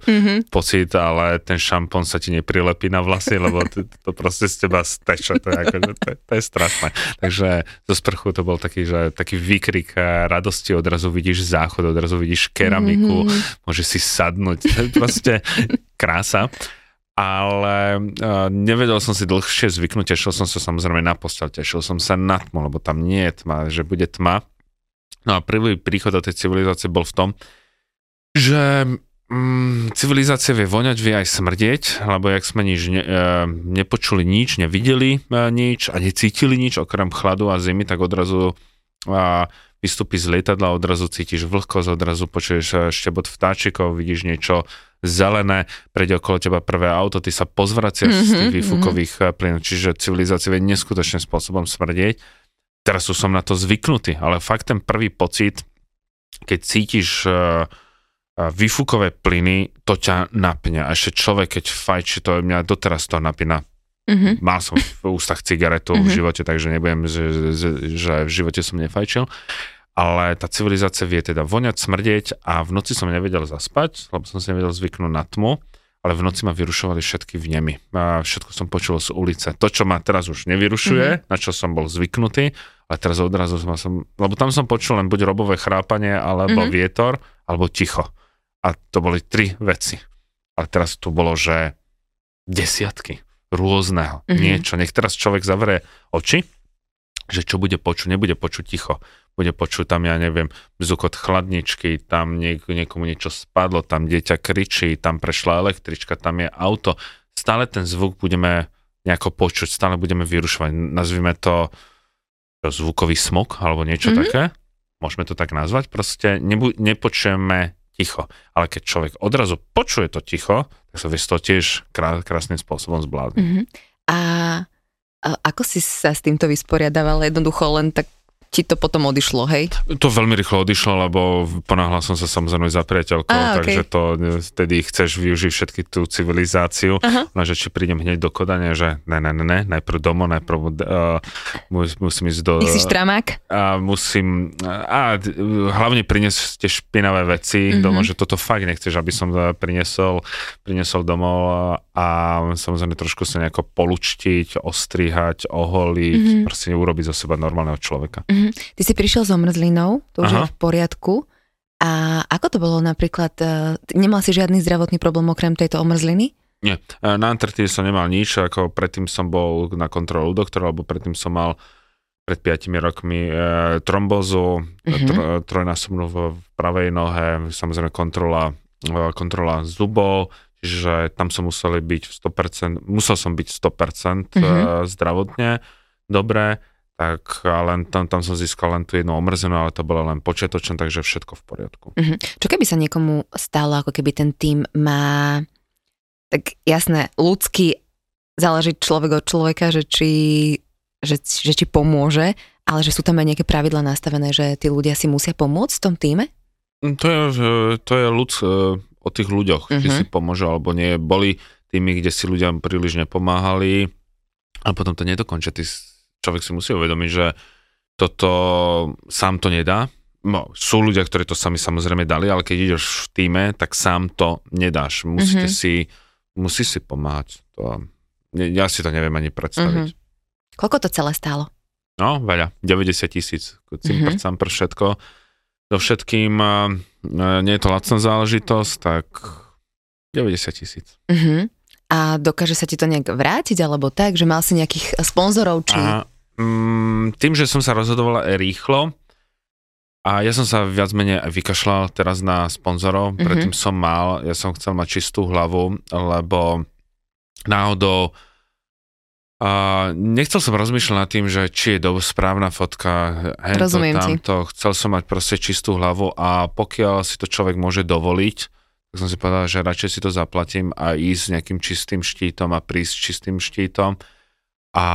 Mhm. pocit, ale ten šampón sa ti neprilepí na vlasy, lebo to, to proste z teba steče, to je, to, to je strašné. Takže zo sprchu to bol taký, že taký výkrik e, radosti, odrazu vidíš záchod, odrazu vidíš keramiku, Mhm. môžeš si sadnúť, to je proste krása. Ale uh, nevedel som si dlhšie zvyknúť, tešil som sa samozrejme na postel, tešil som sa na tmu, lebo tam nie je tma, že bude tma. No a prvý príchod do tej civilizácie bol v tom, že mm, civilizácia vie voňať, vie aj smrdieť, lebo jak sme nič ne, uh, nepočuli nič, nevideli uh, nič a necítili nič okrem chladu a zimy, tak odrazu uh, vystúpi z lietadla, odrazu cítiš vlhkosť, odrazu počuješ štebot vtáčikov, vidíš niečo zelené, prejde okolo teba prvé auto, ty sa pozvraciaš z tých Mhm, výfukových mm plynov, čiže civilizácia vie neskutočným spôsobom smrdieť. Teraz už som na to zvyknutý, ale fakt ten prvý pocit, keď cítiš uh, výfukové plyny, to ťa napňa. A ešte človek, keď fajči, to mňa doteraz to napína. Mhm. Mal som v ústach cigaretu v Mhm. živote, živote, takže nebudem, že, že, že v živote som nefajčil. Ale tá civilizácia vie teda voňať, smrdieť a v noci som nevedel zaspať, lebo som si nevedel zvyknúť na tmu, ale v noci ma vyrušovali všetky vnemy. A všetko som počul z ulice. To, čo ma teraz už nevyrušuje, Mhm. mm-hmm. na čo som bol zvyknutý, ale teraz odrazu som, som, lebo tam som počul len buď robové chrápanie, alebo Mhm. mm-hmm. vietor, alebo ticho. A to boli tri veci. Ale teraz tu bolo, že desiatky rôzneho, Mhm. mm-hmm. niečo. Nech teraz človek zavrie oči, že čo bude počuť, nebude počuť ticho. Bude počuť tam, ja neviem, zukot chladničky, tam niek- niekomu niečo spadlo, tam dieťa kričí, tam prešla električka, tam je auto. Stále ten zvuk budeme nejako počuť, stále budeme vyrušovať. Nazvime to zvukový smog, alebo niečo Mhm. mm-hmm. také. Môžeme to tak nazvať. Proste nebu- nepočujeme ticho. Ale keď človek odrazu počuje to ticho, tak sa vie toho tiež krá- krásnym spôsobom zblázni. Mhm. A, a ako si sa s týmto vysporiadaval? Jednoducho len tak ti to potom odišlo, hej? To veľmi rýchlo odišlo, lebo ponáhľal som sa samozrejme za priateľkou, Á, takže to vtedy chceš využiť všetky tú civilizáciu. Aha. No, že či prídem hneď do kodania, že ne, ne, ne, ne, najprv domov, najprv uh, mus, musím ísť do... Ty si štramák? a musím, a hlavne priniesť tie špinavé veci Mhm. mm-hmm. domov, že toto fakt nechceš, aby som priniesol, priniesol domov a, samozrejme trošku sa nejako polučtiť, ostrihať, oholiť, Mhm. mm-hmm. proste urobiť zo seba normálneho človeka. Mhm. Ty si prišiel s omrzlinou, to už Aha. je v poriadku. A ako to bolo napríklad, e, nemal si žiadny zdravotný problém okrem tejto omrzliny? Nie, eh, na Antarktíde som nemal nič, ako predtým som bol na kontrolu doktora, alebo predtým som mal pred 5 rokmi e, trombózu, Mhm. mm-hmm. tro, trojnásobnú v pravej nohe, samozrejme kontrola, e, kontrola zubov, čiže tam som musel byť v 100%, musel som byť 100% mm-hmm. Mhm. zdravotne dobré, tak ale tam, tam som získal len tú jednu omrzenú, ale to bolo len počiatočné, takže všetko v poriadku. Mhm. Čo keby sa niekomu stalo, ako keby ten tým má, tak jasné, ľudský záleží človek od človeka, že či, že, že či pomôže, ale že sú tam aj nejaké pravidla nastavené, že tí ľudia si musia pomôcť v tom týme? Mm, To je, to je ľud, e, o tých ľuďoch, či Mhm. si pomôže alebo nie. Boli tými, kde si ľudia príliš nepomáhali a potom to nedokončia. S- človek si musí uvedomiť, že toto sám to nedá. No, sú ľudia, ktorí to sami samozrejme dali, ale keď ideš v týme, tak sám to nedáš. Musíte Mhm. si, musíš si pomáhať. To, ja si to neviem ani predstaviť. Koľko to celé stálo? No, veľa. 90 tisíc. Cimpr, mm per všetko. So všetkým, a, e, nie je to lacná záležitosť, tak 90 tisíc. Uh-huh. A dokáže sa ti to nejak vrátiť, alebo tak, že mal si nejakých sponzorov, či... A mm, tým, že som sa rozhodoval aj rýchlo, a ja som sa viac menej vykašľal teraz na sponzorov, Mhm. mm-hmm. predtým som mal, ja som chcel mať čistú hlavu, lebo náhodou Uh, nechcel som rozmýšľať nad tým, že či je do, správna fotka, hento, Rozumiem ti. tamto. Chcel som mať proste čistú hlavu a pokiaľ si to človek môže dovoliť, tak som si povedal, že radšej si to zaplatím a ísť s nejakým čistým štítom a prísť s čistým štítom. A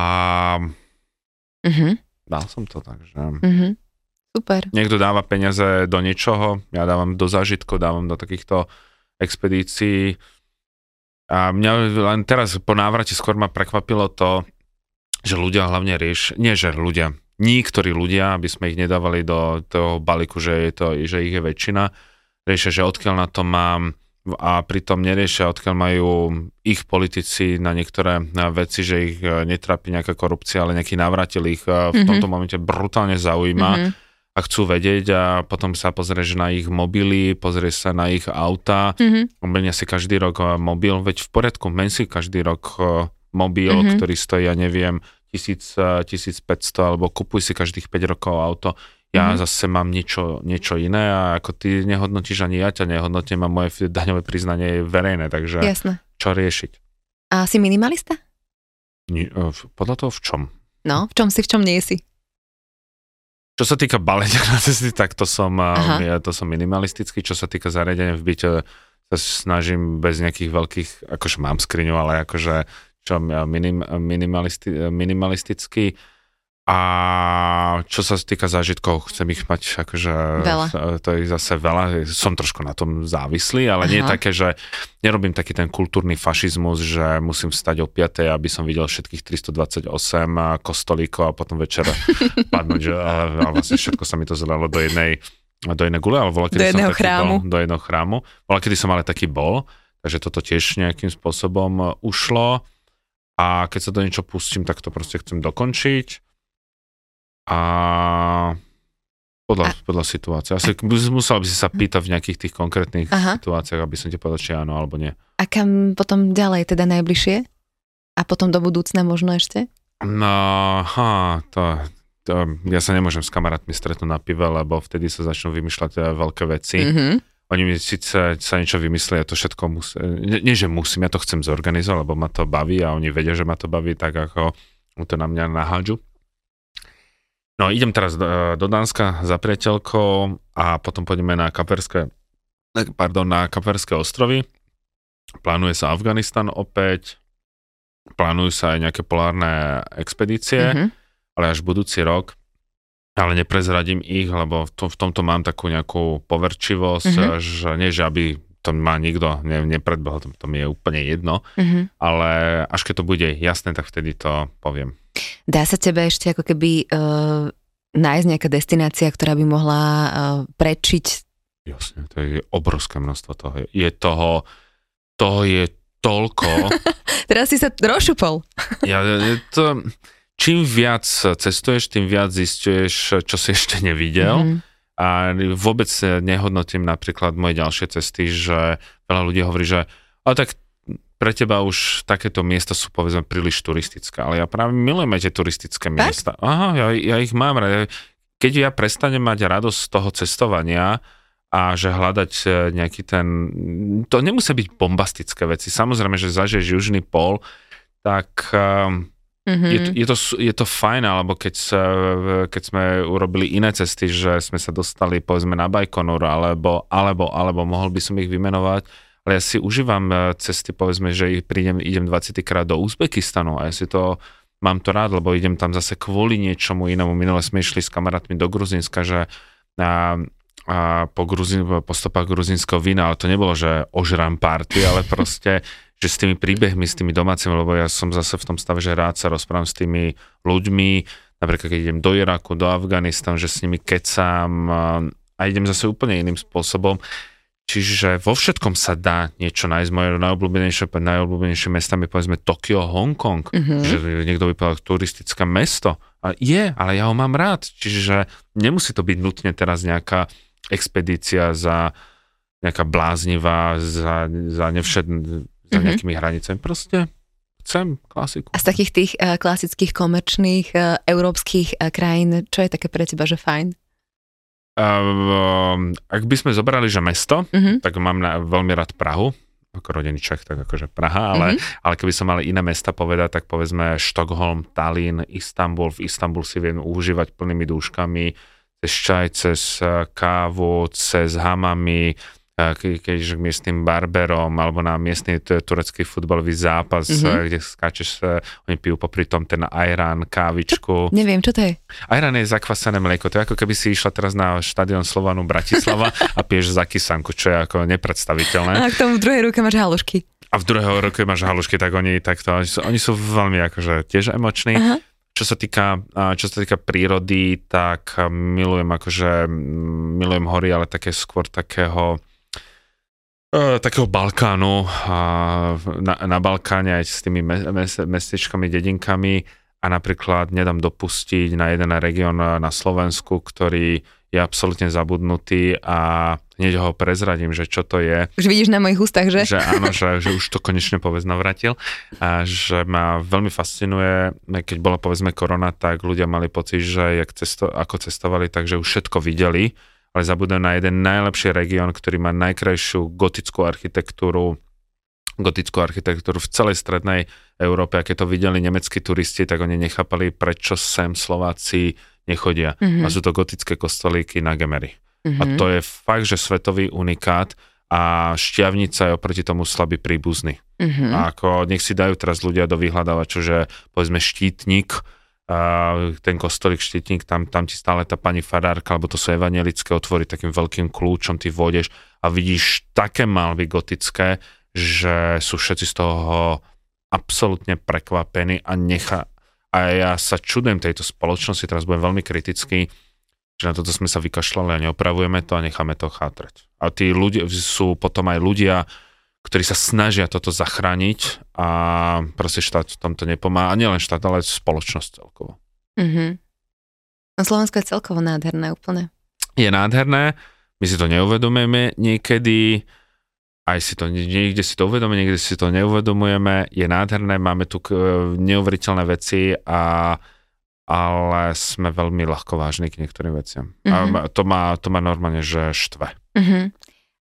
Mhm, dal som to tak, že mhm. Super. niekto dáva peniaze do niečoho, ja dávam do zážitkov, dávam do takýchto expedícií. A mňa len teraz po návrate skôr ma prekvapilo to, že ľudia hlavne rieš, nie že ľudia, niektorí ľudia, aby sme ich nedávali do toho balíku, že, je to, že ich je väčšina, riešia, že odkiaľ na to mám a pritom neriešia, odkiaľ majú ich politici na niektoré veci, že ich eh, netrápi nejaká korupcia, ale nejaký návratil ich eh, v Mhm. tomto momente brutálne zaujíma Mhm. a chcú vedieť a potom sa pozrieš na ich mobily, pozrieš sa na ich auta, Mhm. menia si každý rok eh, mobil, veď v poriadku, men si každý rok mobil, Mhm. ktorý stojí, ja neviem, 1000, eh, 1500, alebo kupuj si každých 5 rokov auto. Ja Mhm. zase mám niečo, niečo iné a ako ty nehodnotíš, ani ja ťa nehodnotím a moje daňové priznanie je verejné, takže Jasné. čo riešiť? A si minimalista? Ni- v- Podľa toho v čom? No, v čom si, v čom nie si? Čo sa týka balenia <laughs> na cesty, tak to som, Aha. ja, to som minimalistický. Čo sa týka zariadenia v byte, sa snažím bez nejakých veľkých, akože mám skriňu, ale akože čo minim, minimalisti, minimalistický. A čo sa týka zážitkov, chcem ich mať akože... Veľa. To je zase veľa. Som trošku na tom závislý, ale nie je Aha. také, že nerobím taký ten kultúrny fašizmus, že musím vstať o 5, aby som videl všetkých 328 kostolíkov a potom večer <laughs> padnúť, že a, a vlastne všetko sa mi to zlelo do jednej do jednej gule, ale bola, kedy Do som jedného taký chrámu. Bol, do jedného chrámu. Bola, kedy som ale taký bol, takže toto tiež nejakým spôsobom e, ušlo a keď sa do niečo pustím, tak to proste chcem dokončiť a podľa, A- podľa situácie. Asi mus- musel by si sa pýtať v nejakých tých konkrétnych Aha. situáciách, aby som ti povedal, či áno alebo nie. A kam potom ďalej, teda najbližšie? A potom do budúcna možno ešte? No, ha, to, to, ja sa nemôžem s kamarátmi stretnúť na pive, lebo vtedy sa začnú vymýšľať eh, veľké veci. Mhm. Oni mi síce sa niečo vymyslia, to všetko musí, nie, nie, že musím, ja to chcem zorganizovať, lebo ma to baví a oni vedia, že ma to baví, tak ako to na mňa nahádžu. No idem teraz do, do Dánska za priateľkou a potom pôjdeme na Kaperské, pardon, na Kaperské ostrovy. Plánuje sa Afganistan opäť, plánujú sa aj nejaké polárne expedície Mhm. ale až budúci rok. Ale neprezradím ich, lebo v, to, v tomto mám takú nejakú poverčivosť, Mhm. že nie, že aby to ma nikto ne, nepredbehol, to, to mi je úplne jedno, Mhm. ale až keď to bude jasné, tak vtedy to poviem. Dá sa tebe ešte ako keby uh, nájsť nejaká destinácia, ktorá by mohla uh, prečiť Jasne, to je obrovské množstvo toho. Je toho, toho je toľko. <laughs> Teraz si sa rozšupol. <laughs> ja, to, čím viac cestuješ, tým viac zistuješ, čo si ešte nevidel. Mhm. A vôbec nehodnotím napríklad moje ďalšie cesty, že veľa ľudí hovorí, že ale tak pre teba už takéto miesta sú povedzme príliš turistické, ale ja práve milujem aj tie turistické Tak? miesta. Aha, ja, ja ich mám rád. Keď ja prestanem mať radosť z toho cestovania a že hľadať e, nejaký ten... To nemusia byť bombastické veci. Samozrejme, že zažiješ južný pol, tak um, Mhm. je, to, je, to, je to fajn, alebo keď, keď sme urobili iné cesty, že sme sa dostali povedzme na Bajkonur, alebo, alebo, alebo mohol by som ich vymenovať, ale ja si užívam eh, cesty, povedzme, že prídem, idem 20 krát do Uzbekistanu a ja si to mám to rád, lebo idem tam zase kvôli niečomu inému. Minule sme išli s kamarátmi do Gruzinska, že a, a po, Gruzin, po stopách gruzinského vína, ale to nebolo, že ožram party, ale proste že s tými príbehmi, s tými domácimi, lebo ja som zase v tom stave, že rád sa rozprávam s tými ľuďmi, napríklad keď idem do Iraku, do Afganistanu, že s nimi kecám a, a idem zase úplne iným spôsobom. Čiže vo všetkom sa dá niečo nájsť. Moje najobľúbenejšie, najobľúbenejšie mesta mi povedzme Tokio, Hongkong. Mhm. Že niekto by povedal turistické mesto. A je, ale ja ho mám rád. Čiže nemusí to byť nutne teraz nejaká expedícia za nejaká bláznivá, za, za, nevšet, za Mhm. nejakými hranicami. Proste chcem klasiku. A z takých tých uh, klasických komerčných uh, európskych uh, krajín, čo je také pre teba, že fajn? Um, ak by sme zobrali, že mesto, Mhm. tak mám na, veľmi rád Prahu. ako rodený Čech, tak akože Praha, ale, mm-hmm. ale keby som mal iné mesta povedať, tak povedzme Štokholm, Tallinn, Istanbul. V Istanbul si viem užívať plnými dúškami cez čaj, cez kávu, cez hamami, keď k miestnym barberom alebo na miestny turecký futbalový zápas, mm-hmm. kde skáčeš, oni pijú popri tom ten ajrán, kávičku. Čo? Neviem, čo to je? Ajrán je zakvasené mlieko, to je ako keby si išla teraz na štadión Slovanu Bratislava a piješ zakysanku, čo je ako nepredstaviteľné. A k tomu v druhej ruke máš halušky. A v druhej ruke máš halušky, tak oni takto, oni sú, oni sú veľmi akože tiež emoční. Aha. Čo sa týka, čo sa týka prírody, tak milujem akože, milujem hory, ale také skôr takého E, takého Balkánu a na, na Balkáne aj s tými mes, mestečkami, dedinkami a napríklad nedám dopustiť na jeden región na Slovensku, ktorý je absolútne zabudnutý a hneď ho prezradím, že čo to je. Už vidíš na mojich ústach, že? Že áno, <laughs> že, že už to konečne povedz navratil a že ma veľmi fascinuje, keď bola povedzme korona, tak ľudia mali pocit, že jak cesto, ako cestovali, takže už všetko videli ale zabudol na jeden najlepší región, ktorý má najkrajšiu gotickú architektúru, gotickú architektúru v celej strednej Európe. A keď to videli nemeckí turisti, tak oni nechápali, prečo sem Slováci nechodia. Mm-hmm. A sú to gotické kostolíky na Gemery. Mm-hmm. A to je fakt, že svetový unikát a šťavnica je oproti tomu slabý príbuzný. Mm-hmm. A ako nech si dajú teraz ľudia do vyhľadávaču, že povedzme štítnik, ten kostolík štítnik, tam, tam ti stále tá pani farárka, alebo to sú evangelické otvory takým veľkým kľúčom, ty vodeš a vidíš také malby gotické, že sú všetci z toho absolútne prekvapení a nechá, a ja sa čudujem tejto spoločnosti, teraz budem veľmi kritický, že na toto sme sa vykašľali a neopravujeme to a necháme to chátrať. A tí ľudia sú potom aj ľudia, ktorí sa snažia toto zachrániť a proste štát v tomto nepomáha. A nielen štát, ale aj spoločnosť celkovo. Mm-hmm. No Slovensko je celkovo nádherné úplne. Je nádherné, my si to neuvedomujeme niekedy, aj si to, niekde si to uvedomujeme, niekde si to neuvedomujeme, je nádherné, máme tu neuveriteľné veci a ale sme veľmi ľahkovážni k niektorým veciam. Mm-hmm. A to má, to má normálne, že štve. Mm-hmm.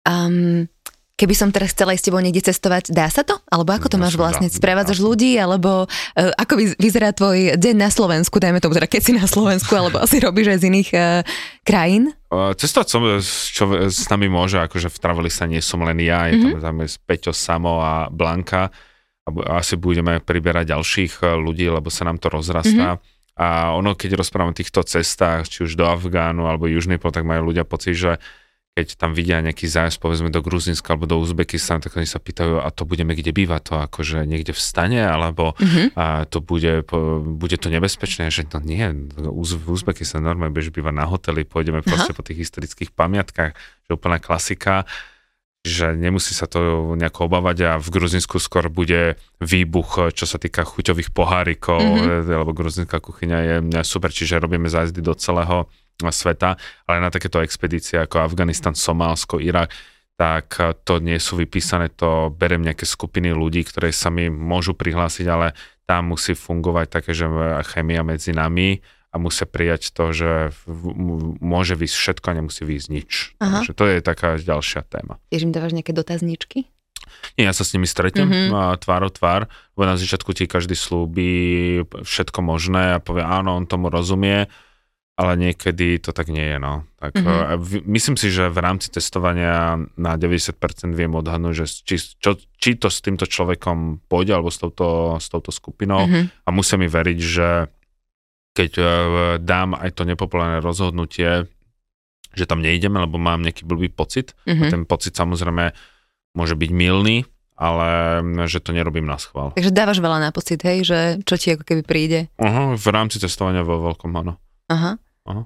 Um, Keby som teraz chcela ísť s tebou niekde cestovať, dá sa to? Alebo ako to máš vlastne? Sprevádzaš ľudí? Alebo uh, ako vyzerá tvoj deň na Slovensku? Dajme tomu teda, keď si na Slovensku, alebo asi robíš aj z iných uh, krajín? Uh, cestovať som, čo s nami môže, akože v sa nie som len ja, je mm-hmm. tam, tam je Peťo, Samo a Blanka. A asi budeme priberať ďalších ľudí, lebo sa nám to rozrastá. Mm-hmm. A ono, keď rozprávam o týchto cestách, či už do Afgánu alebo Južný pol, tak majú ľudia pocit, že keď tam vidia nejaký zájazd, povedzme do Gruzinska alebo do Uzbekistanu, tak oni sa pýtajú, a to budeme kde bývať, to akože niekde v stane, alebo mm-hmm. a to bude, po, bude to nebezpečné, že no nie, v Uzbekistanu normálne budeš bývať na hoteli, pôjdeme Aha. proste po tých historických pamiatkách, že úplná klasika, že nemusí sa to nejako obávať a v Gruzinsku skôr bude výbuch, čo sa týka chuťových pohárikov, mm-hmm. lebo gruzinská kuchyňa je super, čiže robíme zájazdy do celého sveta, ale na takéto expedície ako Afganistan, Somálsko, Irak, tak to nie sú vypísané, to berem nejaké skupiny ľudí, ktoré sa mi môžu prihlásiť, ale tam musí fungovať také, že chemia medzi nami a musia prijať to, že môže výsť všetko a nemusí výsť nič. Aha. Takže to je taká ďalšia téma. Tiež im dávaš nejaké dotazníčky? Nie, ja sa s nimi stretnem mm-hmm. tvár o tvár, lebo na začiatku ti každý slúbi všetko možné a povie áno, on tomu rozumie ale niekedy to tak nie je. No. Tak, mm-hmm. Myslím si, že v rámci testovania na 90% viem odhadnúť, že či, čo, či to s týmto človekom pôjde alebo s touto, s touto skupinou mm-hmm. a musia mi veriť, že keď uh, dám aj to nepopulárne rozhodnutie, že tam nejdeme, lebo mám nejaký blbý pocit, mm-hmm. ten pocit samozrejme môže byť milný, ale že to nerobím na schvál. Takže dávaš veľa na pocit, hej, že čo ti ako keby príde? Uh-huh, v rámci testovania vo veľkom, áno. Aha. Aha.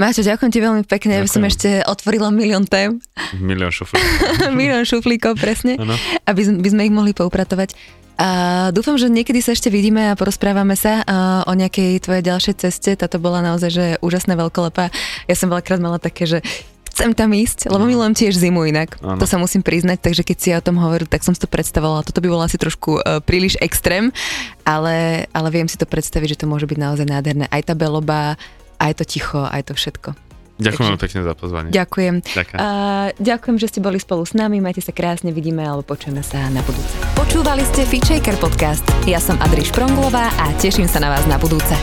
Máťo, ďakujem ti veľmi pekne, aby som ešte otvorila milión tém. <laughs> Milión šuflíkov. <laughs> milión šuflíkov, presne. Ano. Aby by sme ich mohli poupratovať. A dúfam, že niekedy sa ešte vidíme a porozprávame sa o nejakej tvojej ďalšej ceste. Táto bola naozaj že úžasná veľkolepá. Ja som veľakrát mala také, že chcem tam ísť, lebo milujem tiež zimu inak. Ano. To sa musím priznať, takže keď si ja o tom hovoril, tak som si to predstavovala. Toto by bolo asi trošku uh, príliš extrém, ale, ale viem si to predstaviť, že to môže byť naozaj nádherné. Aj tá beloba, aj to ticho, aj to všetko. Ďakujem Takže... pekne za pozvanie. Ďakujem. Ďakujem. Uh, ďakujem, že ste boli spolu s nami. Majte sa krásne, vidíme alebo počujeme sa na budúce. Počúvali ste Fitchaker podcast. Ja som Adriš Pronglová a teším sa na vás na budúce.